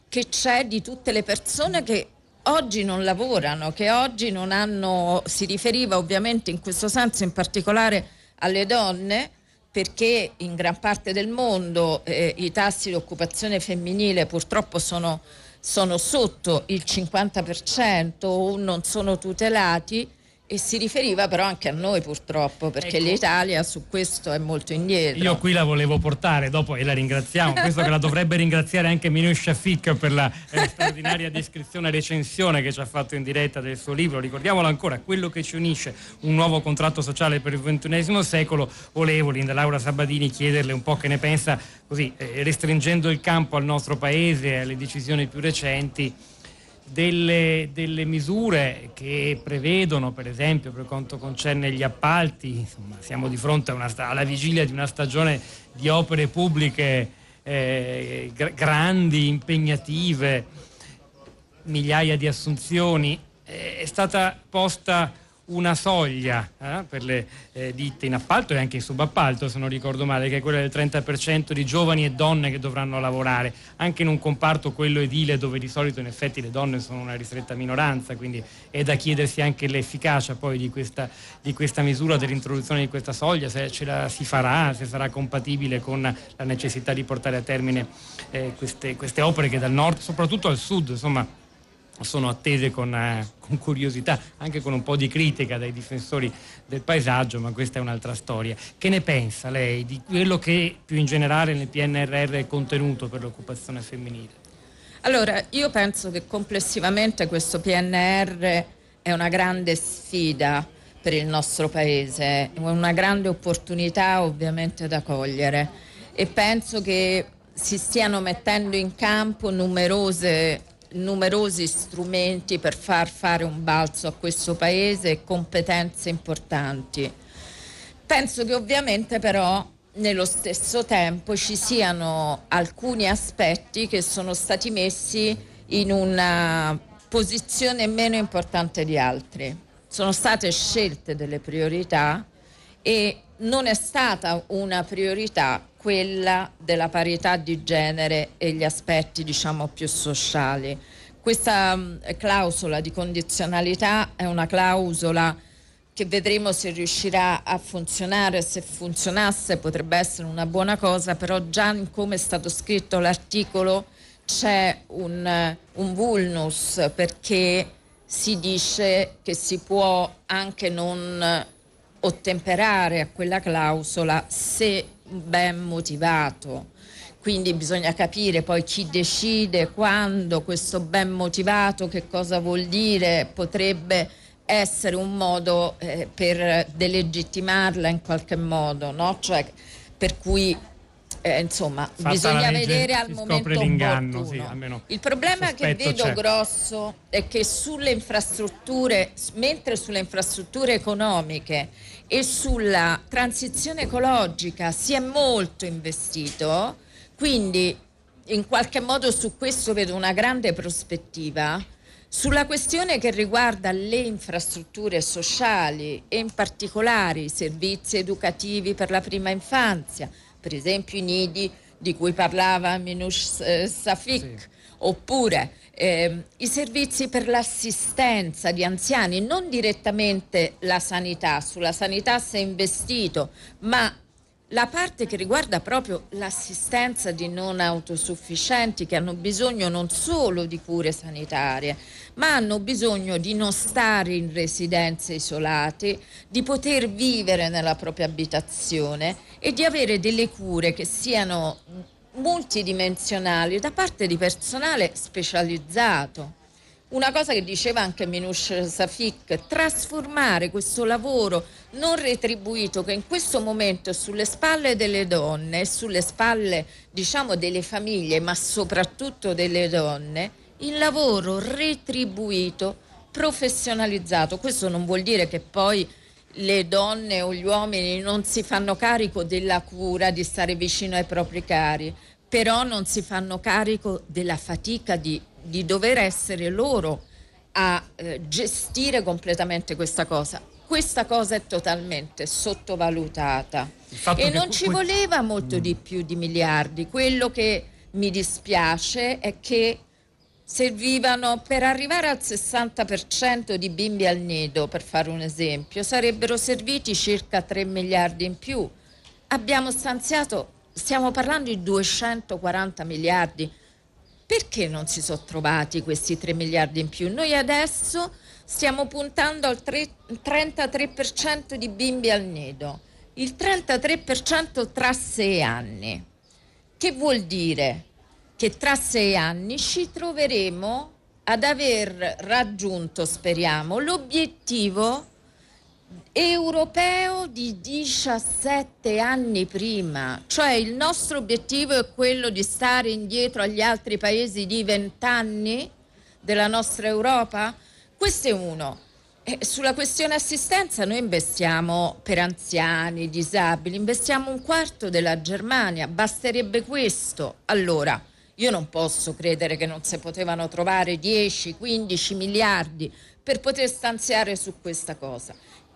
che c'è di tutte le persone che oggi non lavorano, che oggi non hanno, si riferiva ovviamente in questo senso in particolare alle donne, perché in gran parte del mondo eh, i tassi di occupazione femminile purtroppo sono, sono sotto il 50% o non sono tutelati e si riferiva però anche a noi purtroppo, perché ecco. l'Italia su questo è molto indietro. Io qui la volevo portare dopo e la ringraziamo, questo che la dovrebbe ringraziare anche Minus Shafik per la eh, straordinaria descrizione e recensione che ci ha fatto in diretta del suo libro. Ricordiamolo ancora, quello che ci unisce, un nuovo contratto sociale per il XXI secolo. Volevo, Linda Laura Sabadini, chiederle un po' che ne pensa, così eh, restringendo il campo al nostro paese e alle decisioni più recenti delle, delle, misure che prevedono, per esempio, per quanto concerne gli appalti, insomma, siamo di fronte una, alla vigilia di una stagione di opere pubbliche eh, grandi, impegnative, migliaia di assunzioni. Eh, è stata posta una soglia eh, per le eh, ditte in appalto e anche in subappalto, se non ricordo male, che è quella del 30% di giovani e donne che dovranno lavorare, anche in un comparto, quello edile, dove di solito in effetti le donne sono una ristretta minoranza, quindi è da chiedersi anche l'efficacia poi di questa, di questa misura, dell'introduzione di questa soglia, se ce la si farà, se sarà compatibile con la necessità di portare a termine eh, queste, queste opere che dal nord, soprattutto al sud, insomma, sono attese con, eh, con, curiosità, anche con un po' di critica dai difensori del paesaggio, ma questa è un'altra storia. Che ne pensa lei di quello che più in generale nel PNRR è contenuto per l'occupazione femminile? Allora, io penso che complessivamente questo PNR è una grande sfida per il nostro Paese, una grande opportunità ovviamente da cogliere e penso che si stiano mettendo in campo numerose numerosi strumenti per far fare un balzo a questo paese e competenze importanti. Penso che ovviamente però nello stesso tempo ci siano alcuni aspetti che sono stati messi in una posizione meno importante di altri. Sono state scelte delle priorità e non è stata una priorità quella della parità di genere e gli aspetti diciamo più sociali. Questa mm, clausola di condizionalità è una clausola che vedremo se riuscirà a funzionare, se funzionasse potrebbe essere una buona cosa, però già in come è stato scritto l'articolo c'è un, un vulnus perché si dice che si può anche non ottemperare a quella clausola se ben motivato. Quindi bisogna capire poi chi decide, quando, questo ben motivato, che cosa vuol dire, potrebbe essere un modo eh, per delegittimarla in qualche modo, no? cioè, per cui eh, insomma Fatta bisogna legge, vedere al momento opportuno. Sì, il problema che vedo c'è. grosso è che sulle infrastrutture, mentre sulle infrastrutture economiche e sulla transizione ecologica si è molto investito, quindi in qualche modo su questo vedo una grande prospettiva. Sulla questione che riguarda le infrastrutture sociali e in particolare i servizi educativi per la prima infanzia, per esempio i nidi di cui parlava Minouche eh, Safik, sì. Oppure eh, i servizi per l'assistenza di anziani, non direttamente la sanità, sulla sanità si è investito, ma la parte che riguarda proprio l'assistenza di non autosufficienti che hanno bisogno non solo di cure sanitarie, ma hanno bisogno di non stare in residenze isolate, di poter vivere nella propria abitazione e di avere delle cure che siano multidimensionali da parte di personale specializzato. Una cosa che diceva anche Minouche Safik, trasformare questo lavoro non retribuito che in questo momento è sulle spalle delle donne sulle spalle diciamo delle famiglie, ma soprattutto delle donne, in lavoro retribuito, professionalizzato. Questo non vuol dire che poi le donne o gli uomini non si fanno carico della cura di stare vicino ai propri cari, però non si fanno carico della fatica di di dover essere loro a eh, gestire completamente questa cosa. questa cosa è totalmente sottovalutata e non ci voleva molto di più di miliardi. Quello che mi dispiace è che servivano per arrivare al 60% di bimbi al nido, per fare un esempio, sarebbero serviti circa 3 miliardi in più. Abbiamo stanziato, stiamo parlando di 240 miliardi. Perché non si sono trovati questi 3 miliardi in più? Noi adesso stiamo puntando al 3, 33% di bimbi al nido, il 33% tra sei anni. Che vuol dire? Che tra sei anni ci troveremo ad aver raggiunto, speriamo, l'obiettivo europeo di 17 anni prima, cioè il nostro obiettivo è quello di stare indietro agli altri paesi di 20 anni della nostra Europa? Questo è uno. E sulla questione assistenza noi investiamo per anziani, disabili, investiamo un quarto della Germania, basterebbe questo. Allora, io non posso credere che non si potevano trovare 10, 15 miliardi per poter stanziare su questa cosa.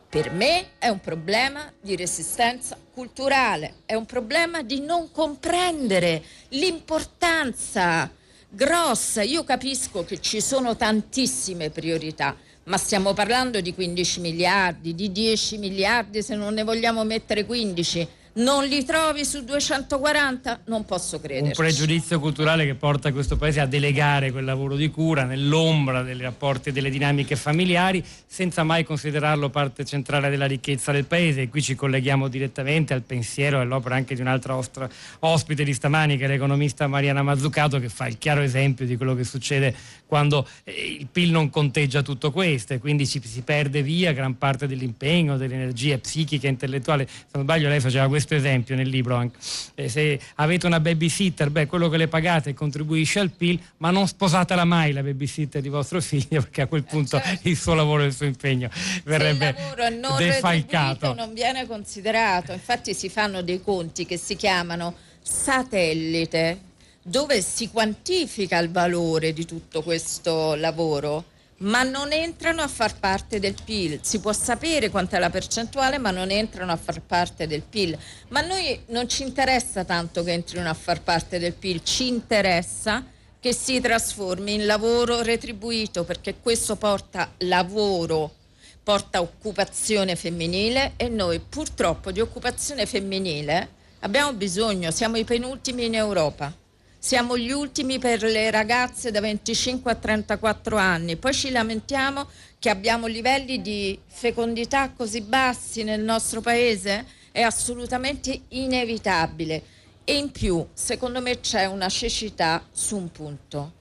Per me è un problema di resistenza culturale, è un problema di non comprendere l'importanza grossa. Io capisco che ci sono tantissime priorità, ma stiamo parlando di 15 miliardi, di 10 miliardi se non ne vogliamo mettere 15 non li trovi su 240? Non posso credere. Un pregiudizio culturale che porta questo paese a delegare quel lavoro di cura nell'ombra dei rapporti e delle dinamiche familiari senza mai considerarlo parte centrale della ricchezza del paese. E qui ci colleghiamo direttamente al pensiero e all'opera anche di un'altra ostra, ospite di stamani che è l'economista Mariana Mazzucato che fa il chiaro esempio di quello che succede quando eh, il PIL non conteggia tutto questo e quindi ci, si perde via gran parte dell'impegno, dell'energia psichica e intellettuale. Se non sbaglio lei faceva questo questo esempio nel libro anche. Eh, se avete una babysitter, beh, quello che le pagate contribuisce al PIL, ma non sposatela mai la babysitter di vostro figlio, perché a quel punto eh, certo. il suo lavoro e il suo impegno verrebbe non defalcato. non viene considerato. Infatti si fanno dei conti che si chiamano satellite, dove si quantifica il valore di tutto questo lavoro ma non entrano a far parte del PIL. Si può sapere quant'è la percentuale, ma non entrano a far parte del PIL. Ma a noi non ci interessa tanto che entrino a far parte del PIL, ci interessa che si trasformi in lavoro retribuito, perché questo porta lavoro, porta occupazione femminile e noi purtroppo di occupazione femminile abbiamo bisogno, siamo i penultimi in Europa. Siamo gli ultimi per le ragazze da 25 a 34 anni, poi ci lamentiamo che abbiamo livelli di fecondità così bassi nel nostro paese, è assolutamente inevitabile. E in più, secondo me, c'è una cecità su un punto,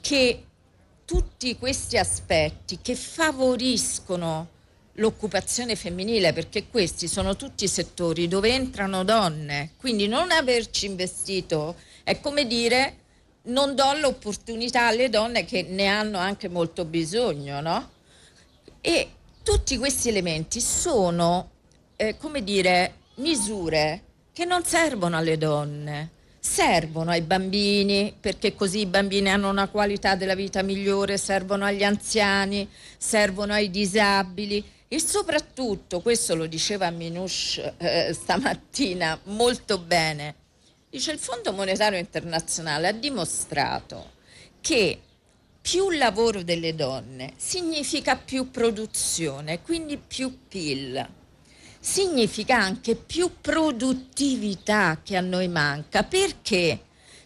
che tutti questi aspetti che favoriscono l'occupazione femminile, perché questi sono tutti settori dove entrano donne, quindi non averci investito è come dire non do l'opportunità alle donne che ne hanno anche molto bisogno, no? E tutti questi elementi sono, eh, come dire, misure che non servono alle donne, servono ai bambini, perché così i bambini hanno una qualità della vita migliore, servono agli anziani, servono ai disabili e soprattutto, questo lo diceva Minush eh, stamattina molto bene, Dice il Fondo Monetario Internazionale ha dimostrato che più lavoro delle donne significa più produzione, quindi più PIL. Significa anche più produttività che a noi manca. Perché?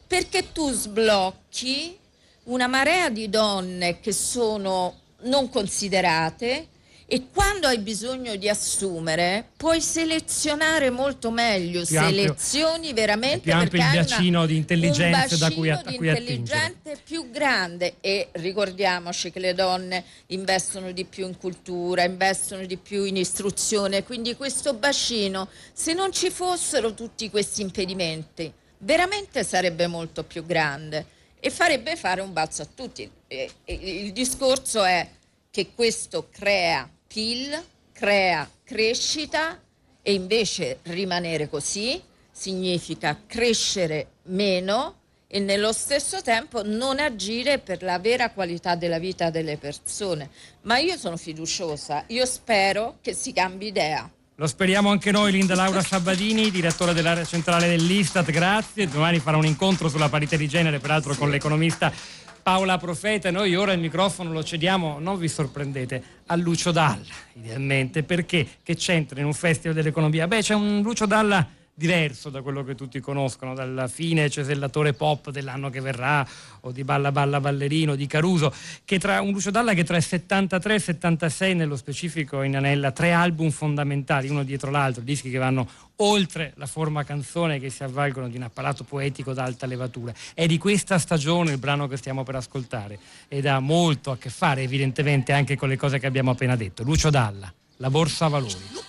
Perché tu sblocchi una marea di donne che sono non considerate, e quando hai bisogno di assumere puoi selezionare molto meglio, più selezioni ampio, veramente più ampio perché il bacino di intelligenza da cui, a, di cui intelligente più grande. E ricordiamoci che le donne investono di più in cultura, investono di più in istruzione, quindi questo bacino se non ci fossero tutti questi impedimenti veramente sarebbe molto più grande. E farebbe fare un balzo a tutti. E, e, il discorso è che questo crea PIL, crea crescita e invece rimanere così significa crescere meno e nello stesso tempo non agire per la vera qualità della vita delle persone. Ma io sono fiduciosa, io spero che si cambi idea. Lo speriamo anche noi, Linda Laura Sabadini, direttore dell'area centrale dell'Istat, grazie. Domani farà un incontro sulla parità di genere, peraltro con l'economista Paola Profeta. Noi ora il microfono lo cediamo, non vi sorprendete, a Lucio Dalla, idealmente. Perché? Che c'entra in un festival dell'economia? Beh, c'è un Lucio Dalla diverso da quello che tutti conoscono, dalla fine cesellatore pop dell'anno che verrà o di Balla Balla Ballerino di Caruso, che tra un Lucio Dalla che tra il 73 e il 76 nello specifico inanella tre album fondamentali, uno dietro l'altro, dischi che vanno oltre la forma canzone che si avvalgono di un apparato poetico d'alta levatura. È di questa stagione il brano che stiamo per ascoltare ed ha molto a che fare evidentemente anche con le cose che abbiamo appena detto. Lucio Dalla, La Borsa Valori.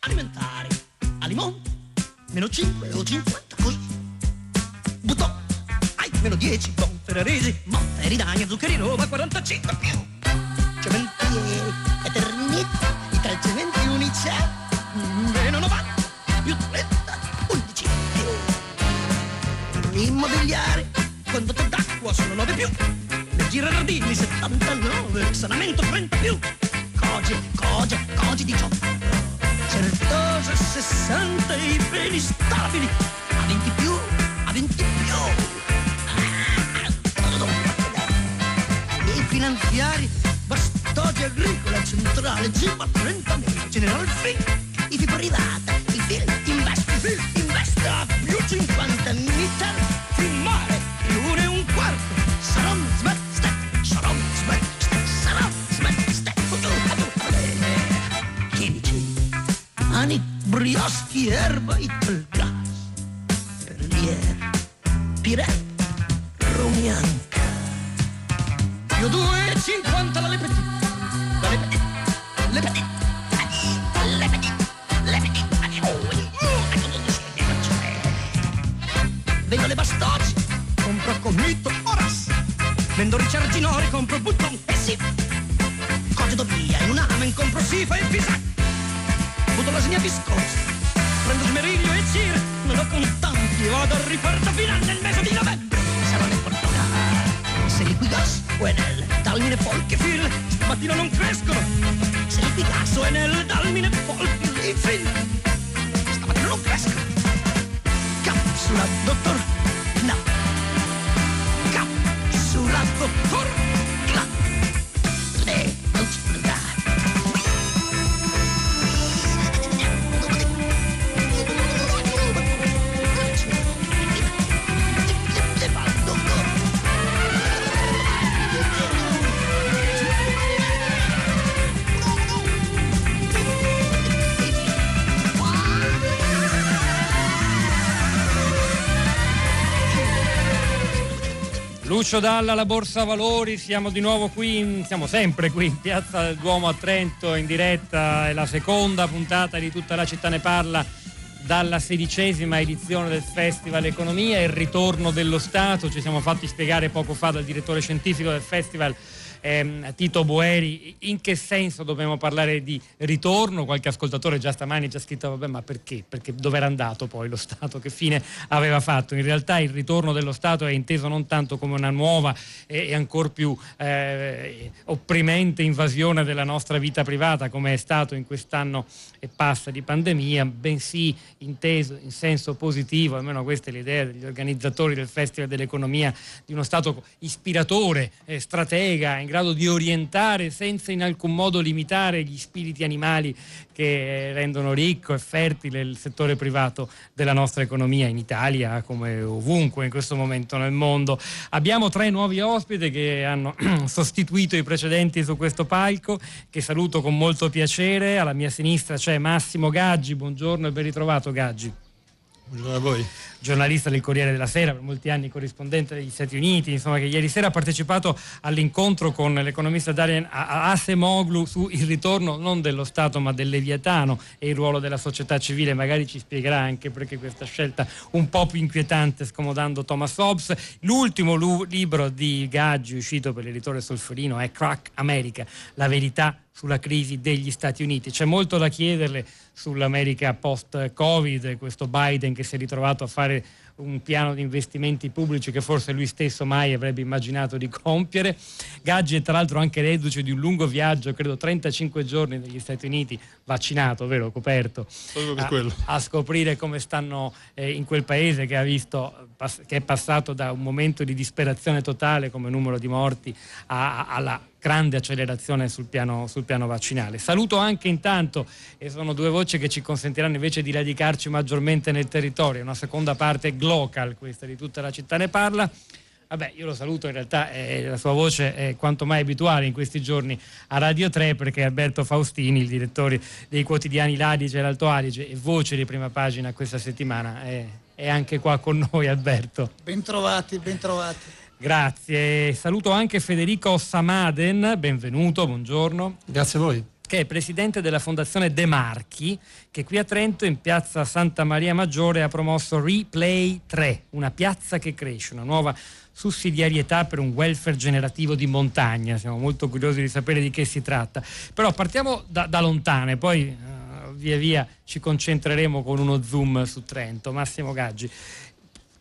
Alimentari. Alimonti meno 5 o 50 così. Buttò. Ai meno 10 bon ferraresi monte ridagna zuccheri roba 45 più. Cementieri sono 9 più. Le girardini 79 sanamento 30 più. Coge coge coge 18 certosa 60 i beni stabili. A 20 più a 20 più. I finanziari Bastogi agricola centrale Gimma 30 General Fink IFI privata i film investi film investa più 50 Nitel filmare Brioschi erba italgas Perrier нас, доктор Lucio Dalla, la Borsa Valori, siamo di nuovo qui, in- siamo sempre qui in Piazza del Duomo a Trento in diretta, è la seconda puntata di Tutta la città ne parla dalla sedicesima edizione del Festival Economia, il ritorno dello Stato, ci siamo fatti spiegare poco fa dal direttore scientifico del festival ehm, Tito Boeri in che senso dobbiamo parlare di ritorno, qualche ascoltatore già stamani ha già scritto vabbè ma perché? Perché dove era andato poi lo Stato, che fine aveva fatto? In realtà il ritorno dello Stato è inteso non tanto come una nuova e, e ancora più eh, opprimente invasione della nostra vita privata come è stato in quest'anno e passa di pandemia, bensì inteso in senso positivo, almeno questa è l'idea degli organizzatori del Festival dell'Economia, di uno Stato ispiratore, eh, stratega, in grado di orientare senza in alcun modo limitare gli spiriti animali che rendono ricco e fertile il settore privato della nostra economia in Italia come ovunque in questo momento nel mondo. Abbiamo tre nuovi ospiti che hanno [clears throat] sostituito i precedenti su questo palco, che saluto con molto piacere. Alla mia sinistra c'è Massimo Gaggi, buongiorno e ben ritrovato Gaggi. Buongiorno a voi. Giornalista del Corriere della Sera, per molti anni corrispondente degli Stati Uniti, insomma, che ieri sera ha partecipato all'incontro con l'economista Darian Asemoglu sul ritorno non dello Stato ma del Leviatano e il ruolo della società civile. Magari ci spiegherà anche perché questa scelta un po' più inquietante, scomodando Thomas Hobbes. L'ultimo lu- libro di Gaggi uscito per l'editore Solferino è Crack America, la verità sulla crisi degli Stati Uniti. C'è molto da chiederle sull'America post-Covid, questo Biden che si è ritrovato a fare un piano di investimenti pubblici che forse lui stesso mai avrebbe immaginato di compiere. Gaggi è tra l'altro anche reduce di un lungo viaggio, credo 35 giorni negli Stati Uniti, vaccinato, vero, coperto, a, a, scoprire come stanno eh, in quel paese che ha visto che è passato da un momento di disperazione totale come numero di morti a, a, alla grande accelerazione sul piano, sul piano, vaccinale. Saluto anche intanto, e sono due voci che ci consentiranno invece di radicarci maggiormente nel territorio, una seconda parte glocal, questa di tutta la città ne parla. Vabbè, io lo saluto, in realtà eh, la sua voce è quanto mai abituale in questi giorni a Radio 3 perché Alberto Faustini, il direttore dei quotidiani L'Adige e l'Alto Adige e voce di prima pagina questa settimana, è, è anche qua con noi Alberto. Bentrovati, bentrovati. Grazie. Saluto anche Federico Samaden, benvenuto, buongiorno. Grazie a voi. Che è presidente della Fondazione De Marchi, che qui a Trento, in piazza Santa Maria Maggiore, ha promosso Replay 3, una piazza che cresce, una nuova sussidiarietà per un welfare generativo di montagna. Siamo molto curiosi di sapere di che si tratta. Però partiamo da, da lontane, poi uh, via via ci concentreremo con uno zoom su Trento. Massimo Gaggi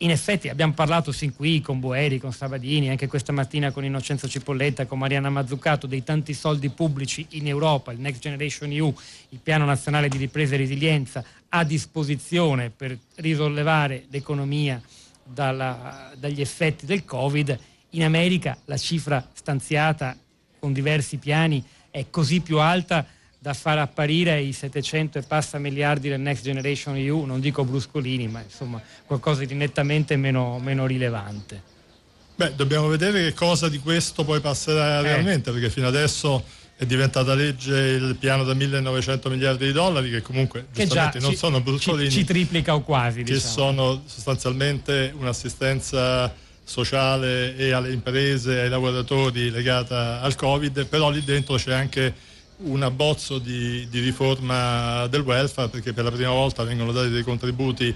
in effetti abbiamo parlato sin qui con Boeri, con Sabadini, anche questa mattina con Innocenzo Cipolletta, con Mariana Mazzucato, dei tanti soldi pubblici in Europa, il Next Generation EU, il Piano Nazionale di Ripresa e Resilienza a disposizione per risollevare l'economia dalla, dagli effetti del Covid. In America la cifra stanziata con diversi piani è così più alta da far apparire i 700 e passa miliardi del Next Generation EU, non dico bruscolini, ma insomma qualcosa di nettamente meno, meno rilevante. Beh, dobbiamo vedere che cosa di questo poi passerà eh. realmente, perché fino adesso è diventata legge il piano da 1900 miliardi di dollari, che comunque che giustamente non ci, sono bruscolini. Ci, ci, triplica o quasi. Che diciamo. sono sostanzialmente un'assistenza sociale e alle imprese, ai lavoratori legata al Covid, però lì dentro c'è anche un abbozzo di, di, riforma del welfare perché per la prima volta vengono dati dei contributi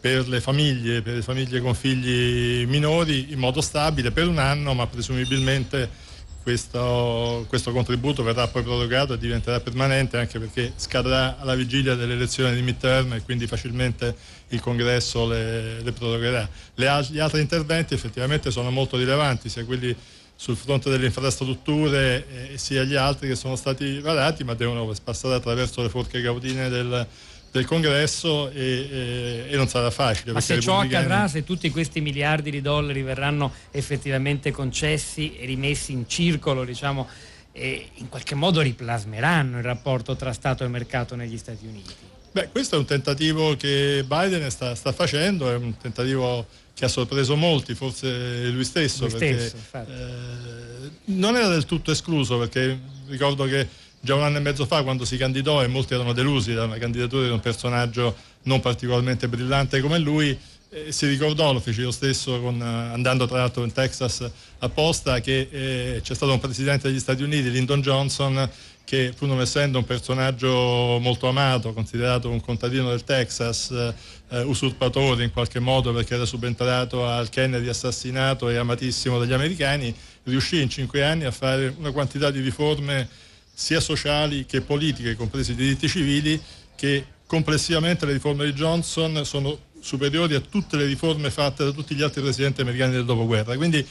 per le famiglie, per le famiglie con figli minori in modo stabile per un anno, ma presumibilmente questo, questo contributo verrà poi prorogato e diventerà permanente anche perché scadrà alla vigilia delle elezioni di midterm e quindi facilmente il congresso le, le prorogherà. Le, gli altri interventi effettivamente sono molto rilevanti, sia quelli sul fronte delle infrastrutture eh, sia gli altri che sono stati varati, ma devono passare attraverso le forche gaudine del, del congresso e, e, e, non sarà facile. Ma se ciò accadrà, se tutti questi miliardi di dollari verranno effettivamente concessi e rimessi in circolo, diciamo, e in qualche modo riplasmeranno il rapporto tra Stato e mercato negli Stati Uniti. Beh, questo è un tentativo che Biden sta, sta facendo, è un tentativo che ha sorpreso molti, forse lui stesso, lui perché stesso, eh, non era del tutto escluso, perché ricordo che già un anno e mezzo fa quando si candidò e molti erano delusi da una candidatura di un personaggio non particolarmente brillante come lui, eh, si ricordò, lo fece io stesso con, eh, andando tra l'altro in Texas apposta, che eh, c'è stato un presidente degli Stati Uniti, Lyndon Johnson, che pur non essendo un personaggio molto amato, considerato un contadino del Texas, eh, usurpatore in qualche modo perché era subentrato al Kennedy assassinato e amatissimo dagli americani, riuscì in cinque anni a fare una quantità di riforme sia sociali che politiche, compresi i diritti civili, che complessivamente le riforme di Johnson sono superiori a tutte le riforme fatte da tutti gli altri presidenti americani del dopoguerra. Quindi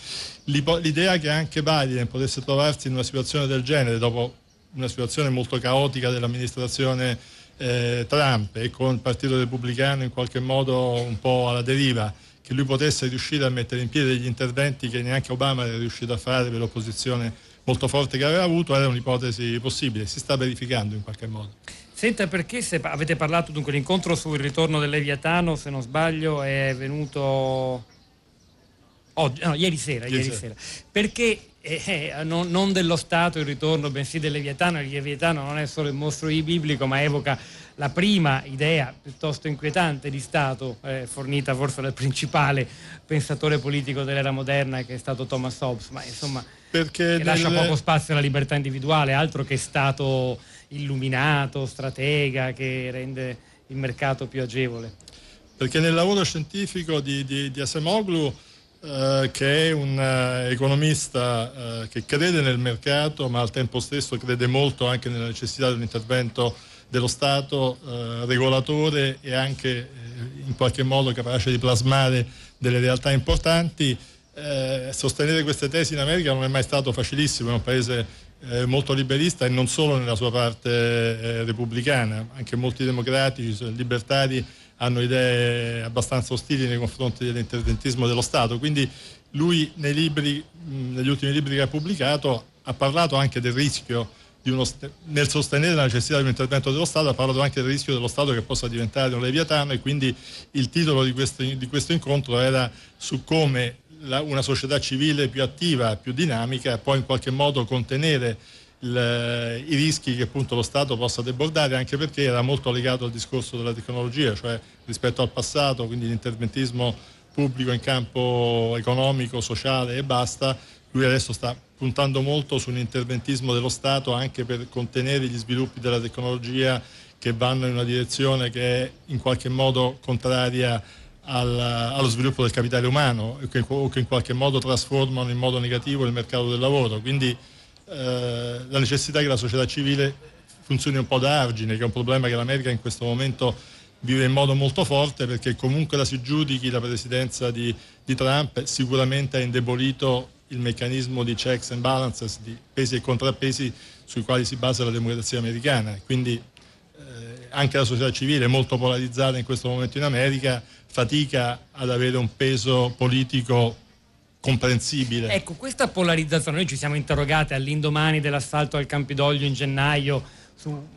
l'idea che anche Biden potesse trovarsi in una situazione del genere dopo una situazione molto caotica dell'amministrazione eh, Trump e con il Partito Repubblicano in qualche modo un po' alla deriva, che lui potesse riuscire a mettere in piedi degli interventi che neanche Obama era riuscito a fare per l'opposizione molto forte che aveva avuto, era un'ipotesi possibile, si sta verificando in qualche modo. Senta, perché se avete parlato dunque l'incontro sul ritorno del Leviatano, se non sbaglio, è venuto oggi, no, ieri sera, ieri, ieri sera. sera. Perché eh, eh, non, non, dello Stato il ritorno, bensì del Leviatano. Il Leviatano non è solo il mostro biblico, ma evoca la prima idea piuttosto inquietante di Stato, eh, fornita forse dal principale pensatore politico dell'era moderna che è stato Thomas Hobbes, ma insomma Perché che lascia poco spazio alla libertà individuale, altro che Stato illuminato, stratega, che rende il mercato più agevole. Perché nel lavoro scientifico di, di, di Asemoglu eh, che è un uh, economista uh, che crede nel mercato ma al tempo stesso crede molto anche nella necessità dell'intervento dello Stato regolatore e anche in qualche modo capace di plasmare delle realtà importanti. sostenere queste tesi in America non è mai stato facilissimo, è un paese molto liberista e non solo nella sua parte repubblicana, anche molti democratici, libertari hanno idee abbastanza ostili nei confronti dell'interventismo dello Stato. Quindi lui libri, negli ultimi libri che ha pubblicato ha parlato anche del rischio uno, nel sostenere la necessità di un intervento dello Stato, ha parlato anche del rischio dello Stato che possa diventare un leviatano e quindi il titolo di questo, di questo incontro era su come la, una società civile più attiva, più dinamica può in qualche modo contenere il, i rischi che appunto lo Stato possa debordare, anche perché era molto legato al discorso della tecnologia, cioè rispetto al passato, quindi l'interventismo pubblico in campo economico, sociale e basta, lui adesso sta puntando molto su un interventismo dello Stato anche per contenere gli sviluppi della tecnologia che vanno in una direzione che è in qualche modo contraria al, allo sviluppo del capitale umano o che, che in qualche modo trasformano in modo negativo il mercato del lavoro. Quindi eh, la necessità che la società civile funzioni un po' da argine, che è un problema che l'America in questo momento vive in modo molto forte perché comunque la si giudichi la presidenza di, di Trump sicuramente ha indebolito il meccanismo di checks and balances, di pesi e contrappesi sui quali si basa la democrazia americana. Quindi eh, anche la società civile, molto polarizzata in questo momento in America, fatica ad avere un peso politico comprensibile. Ecco, questa polarizzazione, noi ci siamo interrogati all'indomani dell'assalto al Campidoglio in gennaio su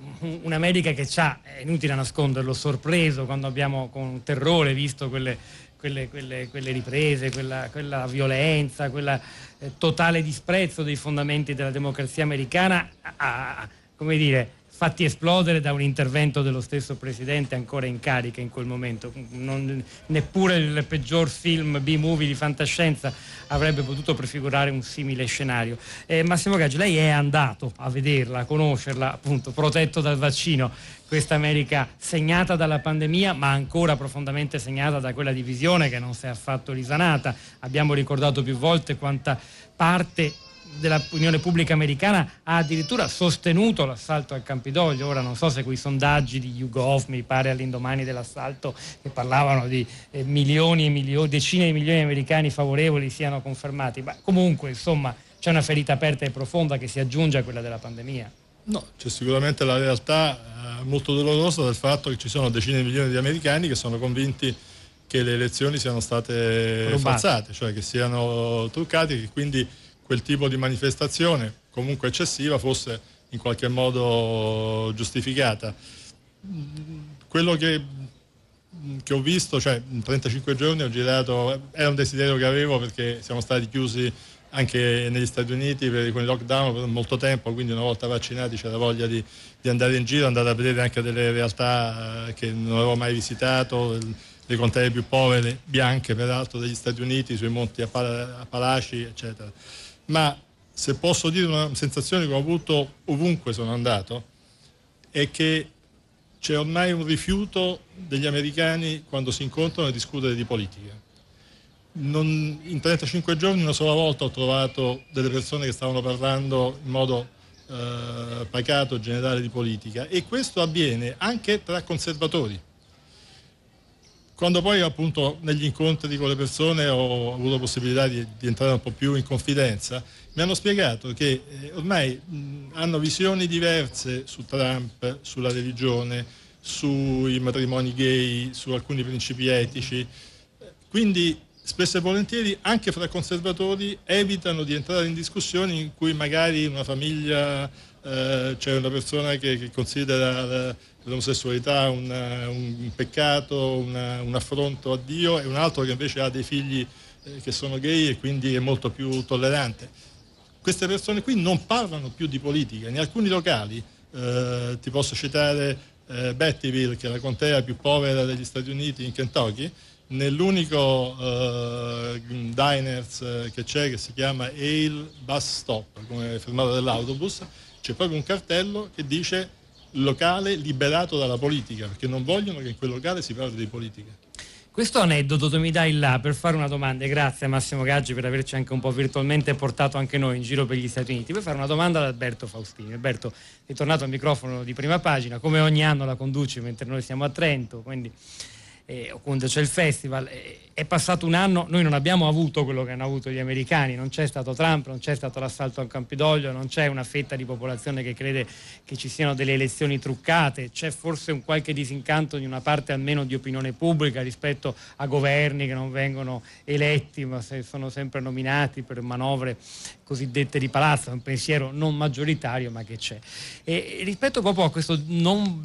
un'America che ci ha, è inutile nasconderlo, sorpreso quando abbiamo con terrore visto quelle, quelle, quelle, quelle riprese, quella, quella, violenza, quel eh, totale disprezzo dei fondamenti della democrazia americana, a, come dire, fatti esplodere da un intervento dello stesso presidente ancora in carica in quel momento. Non, neppure il peggior film B-movie di fantascienza avrebbe potuto prefigurare un simile scenario. Eh, Massimo Gaggi, lei è andato a vederla, a conoscerla, appunto, protetto dal vaccino, questa America segnata dalla pandemia, ma ancora profondamente segnata da quella divisione che non si è affatto risanata. Abbiamo ricordato più volte quanta parte dell'opinione pubblica americana ha addirittura sostenuto l'assalto al Campidoglio. Ora non so se quei sondaggi di YouGov, mi pare all'indomani dell'assalto, che parlavano di eh, milioni e milioni, decine di milioni di americani favorevoli siano confermati, ma comunque insomma c'è una ferita aperta e profonda che si aggiunge a quella della pandemia. No, c'è sicuramente la realtà eh, molto dolorosa del fatto che ci sono decine di milioni di americani che sono convinti che le elezioni siano state Rubate. falsate, cioè che siano truccate e che quindi quel tipo di manifestazione, comunque eccessiva, fosse in qualche modo giustificata. Quello che, che ho visto, cioè in 35 giorni ho girato, era un desiderio che avevo perché siamo stati chiusi anche negli Stati Uniti per, con il lockdown per molto tempo, quindi una volta vaccinati c'era voglia di, di, andare in giro, andare a vedere anche delle realtà eh, che non avevo mai visitato, le contee più povere, bianche peraltro degli Stati Uniti, sui monti Appalachi, eccetera ma se posso dire una sensazione che ho avuto ovunque sono andato, è che c'è ormai un rifiuto degli americani quando si incontrano a discutere di politica. Non, in 35 giorni una sola volta ho trovato delle persone che stavano parlando in modo eh, pacato, generale di politica e questo avviene anche tra conservatori. Quando poi appunto negli incontri con le persone ho avuto possibilità di, di entrare un po' più in confidenza, mi hanno spiegato che eh, ormai mh, hanno visioni diverse su Trump, sulla religione, sui matrimoni gay, su alcuni principi etici. Quindi spesso e volentieri anche fra conservatori evitano di entrare in discussioni in cui magari una famiglia eh, c'è una persona che, che considera l'omosessualità una, un peccato, una, un affronto a Dio e un altro che invece ha dei figli eh, che sono gay e quindi è molto più tollerante. queste persone qui non parlano più di politica. In alcuni locali, eh, ti posso citare eh, Bettyville, che è la contea più povera degli Stati Uniti in Kentucky, nell'unico eh, diners eh, che c'è che si chiama Ale Bus Stop, come fermata dell'autobus, c'è proprio un cartello che dice locale liberato dalla politica, perché non vogliono che in quel locale si parli di politica. Questo aneddoto tu mi dai là per fare una domanda, grazie a Massimo Gaggi per averci anche un po' virtualmente portato anche noi in giro per gli Stati Uniti, per fare una domanda ad Alberto Faustini. Alberto, è tornato al microfono di prima pagina, come ogni anno la conduci mentre noi siamo a Trento, quindi eh, quando c'è il festival, eh, è passato un anno, noi non abbiamo avuto quello che hanno avuto gli americani, non c'è stato Trump, non c'è stato l'assalto al Campidoglio, non c'è una fetta di popolazione che crede che ci siano delle elezioni truccate, c'è forse un qualche disincanto di una parte almeno di opinione pubblica rispetto a governi che non vengono eletti ma sono sempre nominati per manovre cosiddette di palazzo, un pensiero non maggioritario ma che c'è. E rispetto proprio a questa non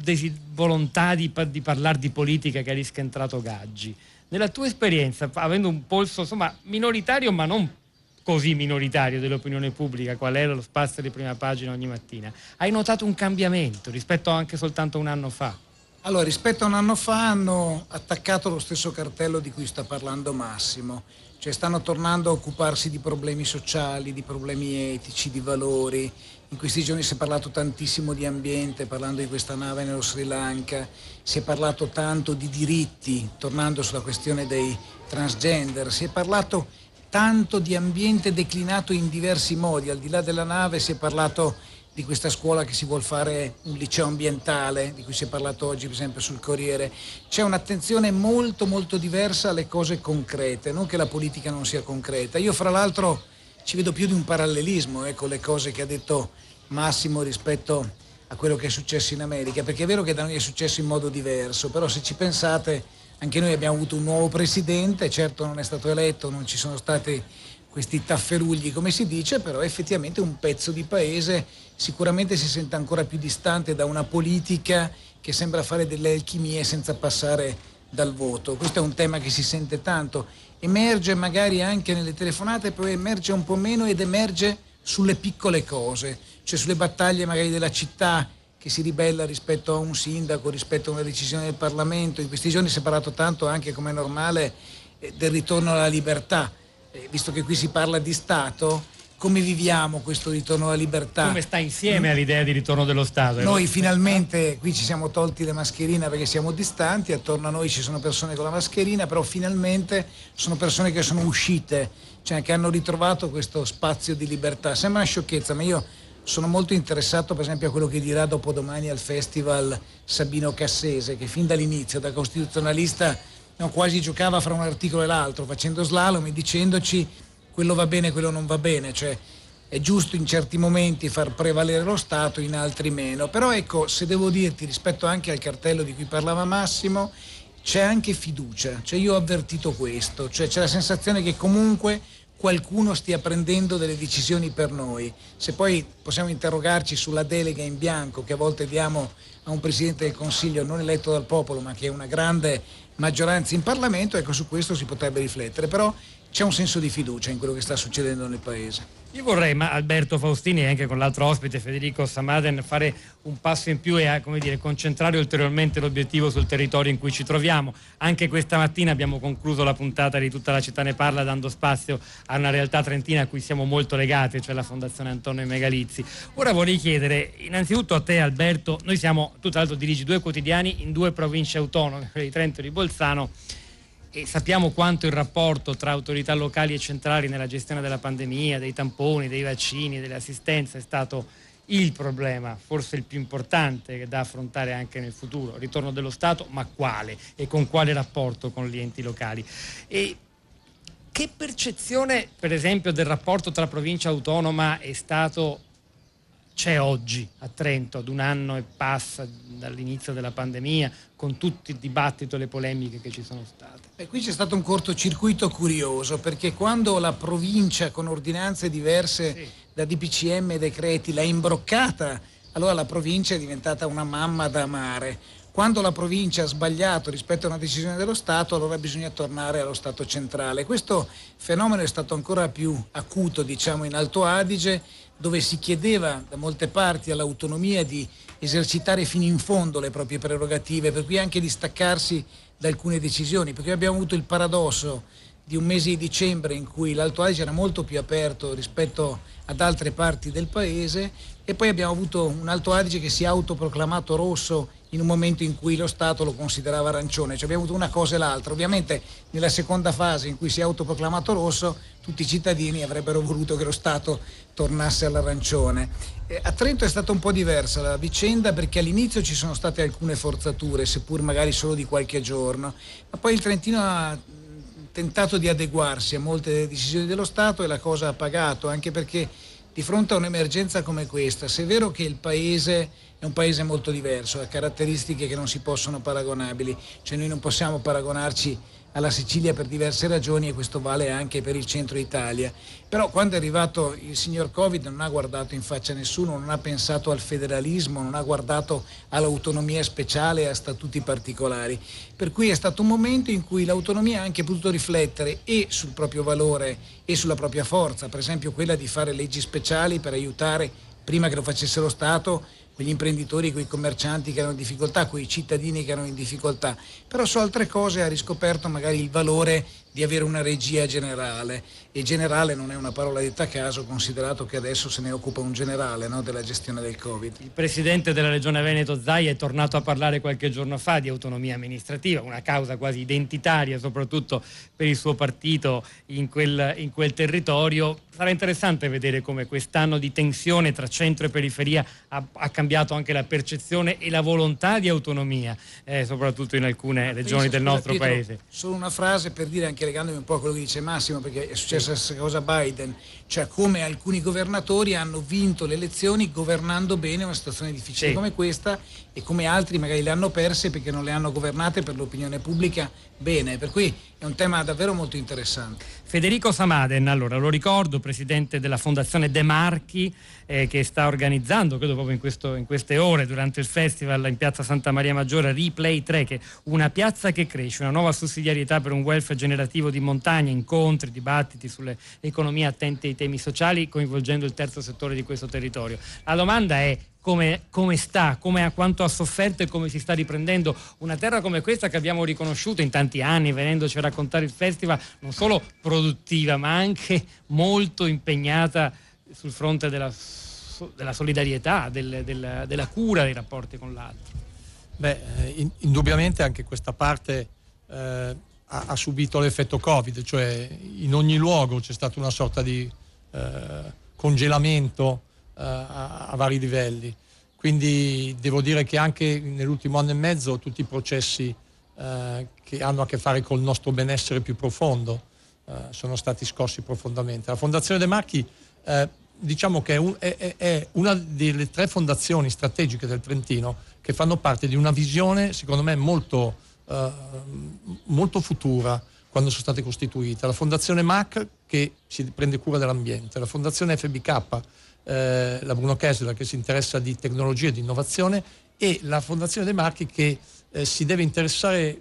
volontà di, di parlare di politica che ha riscontrato Gaggi, nella tua esperienza, avendo un polso insomma, minoritario ma non così minoritario dell'opinione pubblica, qual era lo spazio di prima pagina ogni mattina, hai notato un cambiamento rispetto anche soltanto un anno fa? Allora, rispetto a un anno fa hanno attaccato lo stesso cartello di cui sta parlando Massimo, cioè stanno tornando a occuparsi di problemi sociali, di problemi etici, di valori. In questi giorni si è parlato tantissimo di ambiente, parlando di questa nave nello Sri Lanka, si è parlato tanto di diritti, tornando sulla questione dei transgender, si è parlato tanto di ambiente declinato in diversi modi, al di là della nave si è parlato di questa scuola che si vuole fare un liceo ambientale, di cui si è parlato oggi per esempio sul Corriere, c'è un'attenzione molto molto diversa alle cose concrete, non che la politica non sia concreta. Io fra l'altro ci vedo più di un parallelismo eh, con le cose che ha detto Massimo rispetto a quello che è successo in America, perché è vero che da noi è successo in modo diverso, però se ci pensate anche noi abbiamo avuto un nuovo presidente, certo non è stato eletto, non ci sono stati questi tafferugli come si dice, però effettivamente un pezzo di paese sicuramente si sente ancora più distante da una politica che sembra fare delle alchimie senza passare dal voto. Questo è un tema che si sente tanto, emerge magari anche nelle telefonate, poi emerge un po' meno ed emerge sulle piccole cose, cioè sulle battaglie magari della città che si ribella rispetto a un sindaco, rispetto a una decisione del Parlamento. In questi giorni si è parlato tanto anche come è normale eh, del ritorno alla libertà eh, visto che qui si parla di Stato, come viviamo questo ritorno alla libertà? Come sta insieme mm. all'idea di ritorno dello Stato? Noi finalmente qui ci siamo tolti le mascherine perché siamo distanti, attorno a noi ci sono persone con la mascherina, però finalmente sono persone che sono uscite, cioè che hanno ritrovato questo spazio di libertà. Sembra una sciocchezza, ma io sono molto interessato per esempio a quello che dirà dopodomani al festival Sabino Cassese, che fin dall'inizio da costituzionalista no, quasi giocava fra un articolo e l'altro, facendo slalom e dicendoci quello va bene, quello non va bene, cioè è giusto in certi momenti far prevalere lo Stato, in altri meno. Però ecco, se devo dirti rispetto anche al cartello di cui parlava Massimo, c'è anche fiducia, cioè io ho avvertito questo, cioè c'è la sensazione che comunque qualcuno stia prendendo delle decisioni per noi. Se poi possiamo interrogarci sulla delega in bianco che a volte diamo a un Presidente del Consiglio non eletto dal popolo ma che è una grande maggioranza in Parlamento, ecco su questo si potrebbe riflettere, però c'è un senso di fiducia in quello che sta succedendo nel Paese. Io vorrei, ma Alberto Faustini e anche con l'altro ospite Federico Samaden, fare un passo in più e dire, concentrare ulteriormente l'obiettivo sul territorio in cui ci troviamo. Anche questa mattina abbiamo concluso la puntata di Tutta la città ne parla dando spazio a una realtà trentina a cui siamo molto legati, cioè la Fondazione Antonio Megalizzi. Ora vorrei chiedere innanzitutto a te Alberto, noi siamo, tu tra l'altro dirigi due quotidiani in due province autonome, quelle di Trento e di Bolzano e sappiamo quanto il rapporto tra autorità locali e centrali nella gestione della pandemia, dei tamponi, dei vaccini, dell'assistenza è stato il problema, forse il più importante da affrontare anche nel futuro. Ritorno dello Stato, ma quale e con quale rapporto con gli enti locali? E che percezione, per esempio, del rapporto tra provincia autonoma e Stato c'è oggi a Trento, ad un anno e passa dall'inizio della pandemia, con tutto il dibattito e le polemiche che ci sono state? E qui c'è stato un cortocircuito curioso, perché quando la provincia con ordinanze diverse sì. da DPCM e decreti l'ha imbroccata, allora la provincia è diventata una mamma da amare. Quando la provincia ha sbagliato rispetto a una decisione dello Stato, allora bisogna tornare allo Stato centrale. Questo fenomeno è stato ancora più acuto, diciamo, in Alto Adige, dove si chiedeva da molte parti all'autonomia di esercitare fino in fondo le proprie prerogative, per cui anche di staccarsi da alcune decisioni, perché abbiamo avuto il paradosso di un mese di dicembre in cui l'Alto Adige era molto più aperto rispetto ad altre parti del paese e poi abbiamo avuto un Alto Adige che si è autoproclamato rosso in un momento in cui lo Stato lo considerava arancione, cioè abbiamo avuto una cosa e l'altra. Ovviamente nella seconda fase in cui si è autoproclamato rosso tutti i cittadini avrebbero voluto che lo Stato tornasse all'arancione. Eh, a Trento è stata un po' diversa la vicenda perché all'inizio ci sono state alcune forzature, seppur magari solo di qualche giorno, ma poi il Trentino ha tentato di adeguarsi a molte decisioni dello Stato e la cosa ha pagato, anche perché di fronte a un'emergenza come questa, se è vero che il paese è un paese molto diverso, ha caratteristiche che non si possono paragonabili, cioè noi non possiamo paragonarci alla Sicilia per diverse ragioni e questo vale anche per il centro Italia. Però quando è arrivato il signor Covid non ha guardato in faccia nessuno, non ha pensato al federalismo, non ha guardato all'autonomia speciale e a statuti particolari. Per cui è stato un momento in cui l'autonomia ha anche potuto riflettere e sul proprio valore e sulla propria forza, per esempio quella di fare leggi speciali per aiutare, prima che lo facesse lo Stato, quegli imprenditori, quei commercianti che erano in difficoltà, quei cittadini che erano in difficoltà, però su altre cose ha riscoperto magari il valore di avere una regia generale e generale non è una parola detta a caso considerato che adesso se ne occupa un generale no, della gestione del Covid. Il presidente della regione Veneto Zai è tornato a parlare qualche giorno fa di autonomia amministrativa, una causa quasi identitaria soprattutto per il suo partito in quel, in quel territorio. Sarà interessante vedere come quest'anno di tensione tra centro e periferia ha, ha cambiato anche la percezione e la volontà di autonomia, eh, soprattutto in alcune regioni del nostro Pietro, paese. Solo una frase per dire anche anche legandomi un po' a quello che dice Massimo, perché è successa la stessa cosa a Biden, cioè come alcuni governatori hanno vinto le elezioni governando bene una situazione difficile sì. come questa e come altri magari le hanno perse perché non le hanno governate per l'opinione pubblica bene. Per cui è un tema davvero molto interessante. Federico Samaden, allora lo ricordo, presidente della Fondazione De Marchi, eh, che sta organizzando, credo proprio in, questo, in, queste ore, durante il festival in piazza Santa Maria Maggiore, Replay 3, che è una piazza che cresce, una nuova sussidiarietà per un welfare generativo di montagna, incontri, dibattiti sulle economie attente ai temi sociali, coinvolgendo il terzo settore di questo territorio. La domanda è come, come, sta, come, quanto ha sofferto e come si sta riprendendo una terra come questa che abbiamo riconosciuto in tanti anni venendoci a raccontare il festival, non solo produttiva ma anche molto impegnata sul fronte della, della solidarietà, del, del, della cura dei rapporti con l'altro. Beh, in, indubbiamente anche questa parte eh, ha, ha, subito l'effetto Covid, cioè in ogni luogo c'è stata una sorta di eh, congelamento eh, a, a, vari livelli. Quindi devo dire che anche nell'ultimo anno e mezzo tutti i processi eh, che hanno a che fare col nostro benessere più profondo eh, sono stati scossi profondamente. La Fondazione De Marchi diciamo che è, un, è, è, una delle tre fondazioni strategiche del Trentino che fanno parte di una visione, secondo me, molto, uh, molto futura quando sono state costituite. La Fondazione MAC che si prende cura dell'ambiente, la Fondazione FBK eh, la Bruno Kessler che si interessa di tecnologia e di innovazione e la Fondazione dei Marchi che eh, si deve interessare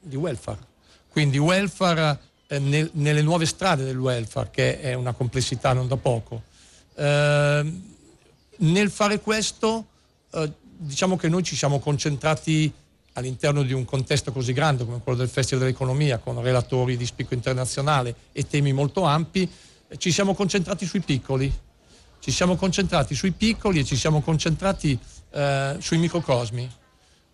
di welfare. Quindi welfare eh, nel, nelle nuove strade del welfare, che è una complessità non da poco. Ehm, nel fare questo, eh, diciamo che noi ci siamo concentrati all'interno di un contesto così grande come quello del Festival dell'Economia, con relatori di spicco internazionale e temi molto ampi, ci siamo concentrati sui piccoli, ci siamo concentrati sui piccoli e ci siamo concentrati eh, sui microcosmi.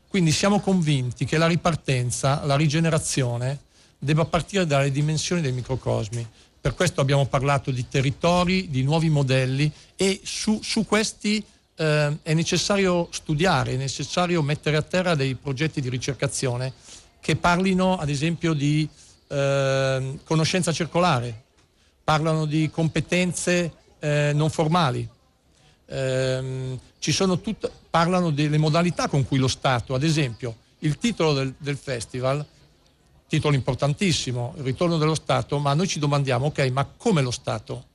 Quindi siamo convinti che la ripartenza, la rigenerazione debba partire dalle dimensioni dei microcosmi. Per questo abbiamo parlato di territori, di nuovi modelli e su, su questi eh, è necessario studiare, è necessario mettere a terra dei progetti di ricercazione che parlino ad esempio di eh, conoscenza circolare, parlano di competenze eh, non formali. Eh, tut- parlano delle modalità con cui lo Stato, ad esempio, il titolo del, del festival, titolo importantissimo, il ritorno dello Stato, ma noi ci domandiamo, ok, ma come lo Stato?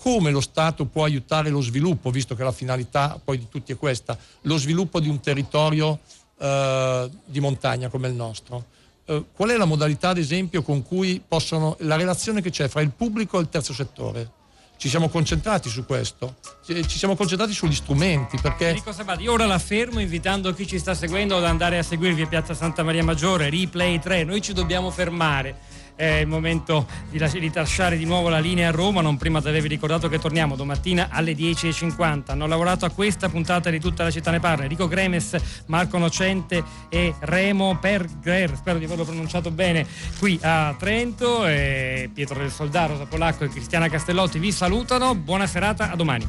Come lo Stato può aiutare lo sviluppo, visto che la finalità poi di tutti è questa, lo sviluppo di un territorio eh, di montagna come il nostro. Eh, qual è la modalità, ad esempio, con cui possono, la relazione che c'è fra il pubblico e il terzo settore? Ci siamo concentrati su questo, ci siamo concentrati sugli strumenti perché Enrico Sabati, ora la fermo invitando chi ci sta seguendo ad andare a seguirvi a Piazza Santa Maria Maggiore, replay 3, noi ci dobbiamo fermare. È il momento di, las- di nuovo la linea a Roma, non prima di avervi ricordato che torniamo domattina alle 10.50. Hanno lavorato a questa puntata di tutta la città ne parla. Enrico Gremes, Marco Nocente e Remo Pergrer, spero di averlo pronunciato bene, qui a Trento. E Pietro del Soldà, Rosa Polacco e Cristiana Castellotti vi salutano. Buona serata, a domani.